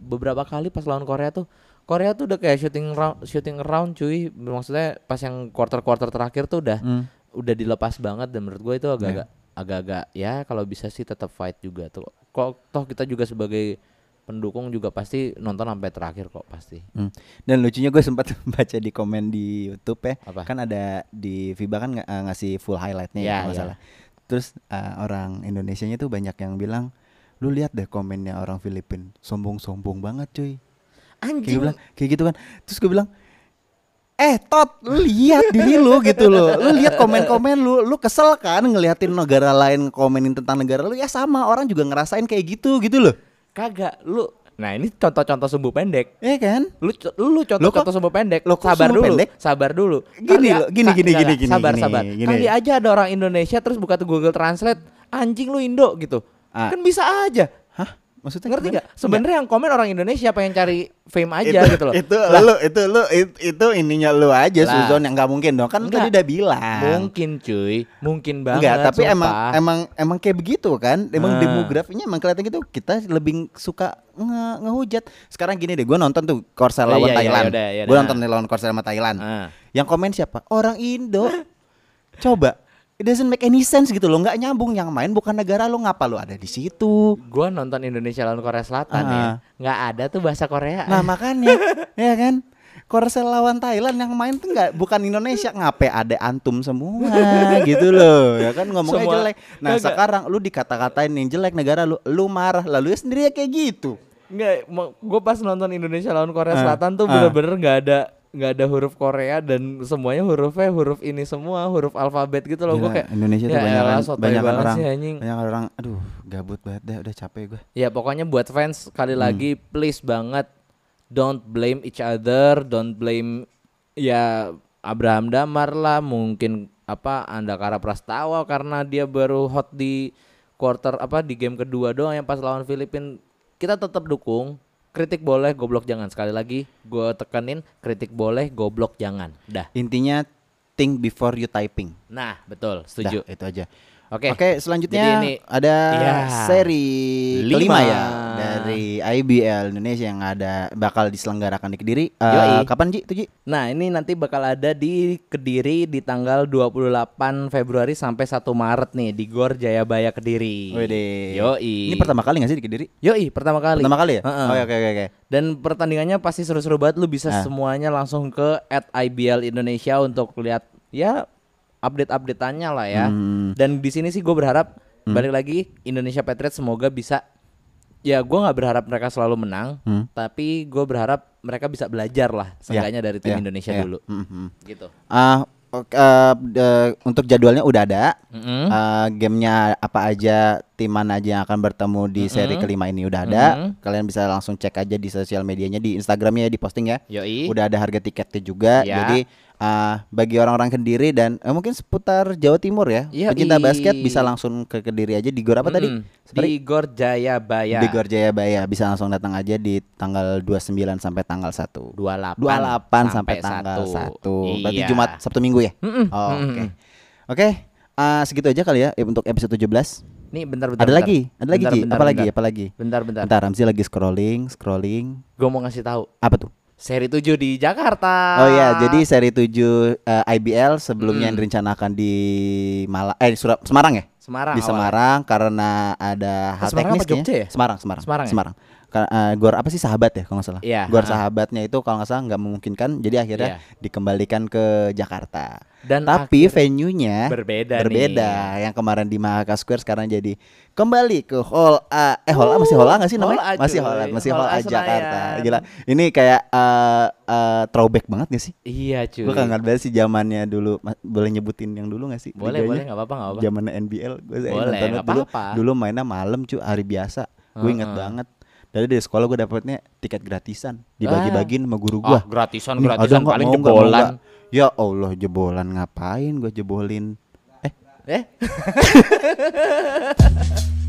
beberapa kali pas lawan Korea tuh Korea tuh udah kayak shooting round shooting around cuy. Maksudnya pas yang quarter quarter terakhir tuh udah Hmm. udah dilepas banget dan menurut gue itu agak-agak agak-agak ya kalau bisa sih tetap fight juga tuh. Kok toh kita juga sebagai pendukung juga pasti nonton sampai terakhir kok pasti. Hmm. Dan lucunya gue sempat baca di komen di YouTube ya, Apa? kan ada di FIBA kan ng- ngasih full highlightnya ya, Ya, kalau nggak ya. salah. Terus eh, orang Indonesianya tuh banyak yang bilang, lu lihat deh komennya orang Filipin, sombong-sombong banget cuy. Kayak gue bilang, kayak gitu kan. Terus gue bilang, eh Tot, lu lihat diri lu gitu loh. Lu lihat komen-komen lu, lu kesel kan ngeliatin negara lain komenin tentang negara lu ya sama orang juga ngerasain kayak gitu gitu loh. Kagak lu. Nah, ini contoh-contoh sumbu pendek. Iya kan? Lu lu contoh-contoh sumbu pendek. lo kok sabar dulu. pendek? Sabar dulu. Gini loh, gini, gini, gini, gini, Sabar, gini, sabar. gini. Kali aja ada orang Indonesia terus buka tuh Google Translate, anjing lu Indo gitu. Ah. Kan bisa aja. Maksudnya Ngerti gimana? nggak? Sebenarnya yang komen orang Indonesia pengen cari fame aja itu, gitu loh. Itu lu itu lu it- itu ininya lu aja Lah. Suzon yang nggak mungkin dong. Kan Enggak. tadi udah bilang. Mungkin cuy, mungkin banget. Enggak, tapi emang sumpah. emang emang kayak begitu kan. Emang Ah. demografinya emang kelihatan gitu. Kita lebih suka nge ngehujat. Sekarang gini deh, gue nonton tuh Korsel Oh, lawan iya, iya, Thailand. yaudah, yaudah. Gue nonton nih lawan Korsel sama Thailand. Ah. Yang komen siapa? Orang Indo. Coba. It doesn't make any sense gitu loh, nggak nyambung yang main bukan negara lu ngapa lu ada di situ. Gua nonton Indonesia lawan Korea Selatan Ah. ya. Nggak ada tuh bahasa Korea. Nah makanya ya kan Korsel lawan Thailand yang main tuh nggak bukan Indonesia ngapain ada antum semua gitu loh ya kan ngomongnya Semua- jelek. Nah Kagak. sekarang lu dikata-katain yang jelek negara lu lu marah lalu ya sendiri kayak gitu. Enggak, gue pas nonton Indonesia lawan Korea Ah, Selatan tuh bener-bener nggak ada nggak ada huruf Korea dan semuanya hurufnya huruf ini semua huruf alfabet gitu loh gue kayak Indonesia tuh ya banyak elah, sotoy banyak banget orang sih, anjing. banyak orang aduh gabut banget deh udah capek gue Ya pokoknya buat fans sekali Hmm. lagi please banget don't blame each other, don't blame ya Abraham Damar lah, mungkin apa Andakara Prastawa karena dia baru hot di quarter apa di game kedua doang yang pas lawan Filipina. Kita tetap dukung. Kritik boleh, goblok jangan. Sekali lagi gue tekenin kritik boleh, goblok jangan. Dah. intinya think before you typing Nah, betul, setuju. Dah, itu aja Oke. Oke, selanjutnya Jadi ini- ada Ya. seri Lima. kelima ya dari IBL Indonesia yang ada bakal diselenggarakan di Kediri. Yoi. kapan Ji? Itu Ji? Nah ini nanti bakal ada di Kediri di tanggal 28 Februari sampai 1 Maret nih di Gor Jayabaya Kediri. Wede. Yoi. Ini pertama kali gak sih di Kediri? Yoi pertama kali. Pertama kali ya? Oke oke oke. Dan pertandingannya pasti seru-seru banget. Lu bisa Ah. semuanya langsung ke at IBL Indonesia untuk lihat ya update-updateannya lah ya. Hmm. Dan di sini sih gue berharap balik lagi Indonesia Patriots semoga bisa ya gue nggak berharap mereka selalu menang, Hmm. tapi gue berharap mereka bisa belajar lah seenggaknya dari tim ya, Indonesia ya. dulu. Hmm, hmm. Gitu. Ah, oke, eh, de- untuk jadwalnya udah ada. Mm-mm. Eh, gamenya apa aja, tim mana aja yang akan bertemu di seri kelima ini udah ada. Mm-mm. Kalian bisa langsung cek aja di sosial medianya di Instagramnya di posting ya. Yoi. Udah ada harga tiketnya juga. Ya. Jadi eh, bagi orang-orang Kediri dan eh, mungkin seputar Jawa Timur ya, Yoi. pecinta basket bisa langsung ke Kediri aja di Gor apa tadi? Mm-mm. Di Gor Jayabaya. Di Gor Jayabaya bisa langsung datang aja di tanggal 29 sampai tanggal 1. 28, 28 sampai tanggal 1. Berarti Iya. Jumat Sabtu Minggu ya? Mm-mm, Oh. Oke. Oke, eh, segitu aja kali ya untuk episode 17. Nih bentar bentar. ada bentar. lagi? Ada lagi Bentar, Ji? bentar, apa lagi? bentar. Apa lagi? Bentar bentar. Bentar, Ramzi lagi scrolling, scrolling. Gue mau ngasih tahu. Apa tuh? Seri 7 di Jakarta. Oh iya, jadi seri 7 eh, IBL sebelumnya Mm. yang direncanakan di Malang eh Surab Semarang ya? Semarang. di. Semarang karena ada hal Semarang teknis apa Jogja ya? Semarang, Semarang. Semarang ya? Semarang. Eh, gor apa sih sahabat ya kalau nggak salah? Iya, Gor ha-ha. sahabatnya itu kalau nggak salah nggak memungkinkan, jadi akhirnya Iya. dikembalikan ke Jakarta. Dan Tapi venue-nya Berbeda berbeda. Yang kemarin di Mahaka Square sekarang jadi kembali ke Hall A. Eh Hall A masih Hall A nggak sih Hall namanya? A, masih. Hall A, masih Hall Hall A, A Jakarta. Senayan. Gila. Ini kayak eh, eh, throwback banget gak sih? Iya cuy. Gue kangen banget sih zamannya dulu. Boleh nyebutin yang dulu gak sih? Boleh liganya? boleh nggak apa-apa nggak apa. Zamannya NBL gue Boleh, nggak dulu. apa-apa. Dulu mainnya malam cuy, hari biasa. Gue inget Heeh. banget. Dari dari sekolah gue dapetnya tiket gratisan, dibagi-bagiin sama guru gue. Ah, gratisan Nih, gratisan paling Mau nggak? Mau jebolan. nggak? Ya Allah jebolan ngapain gue jebolin? Eh Eh?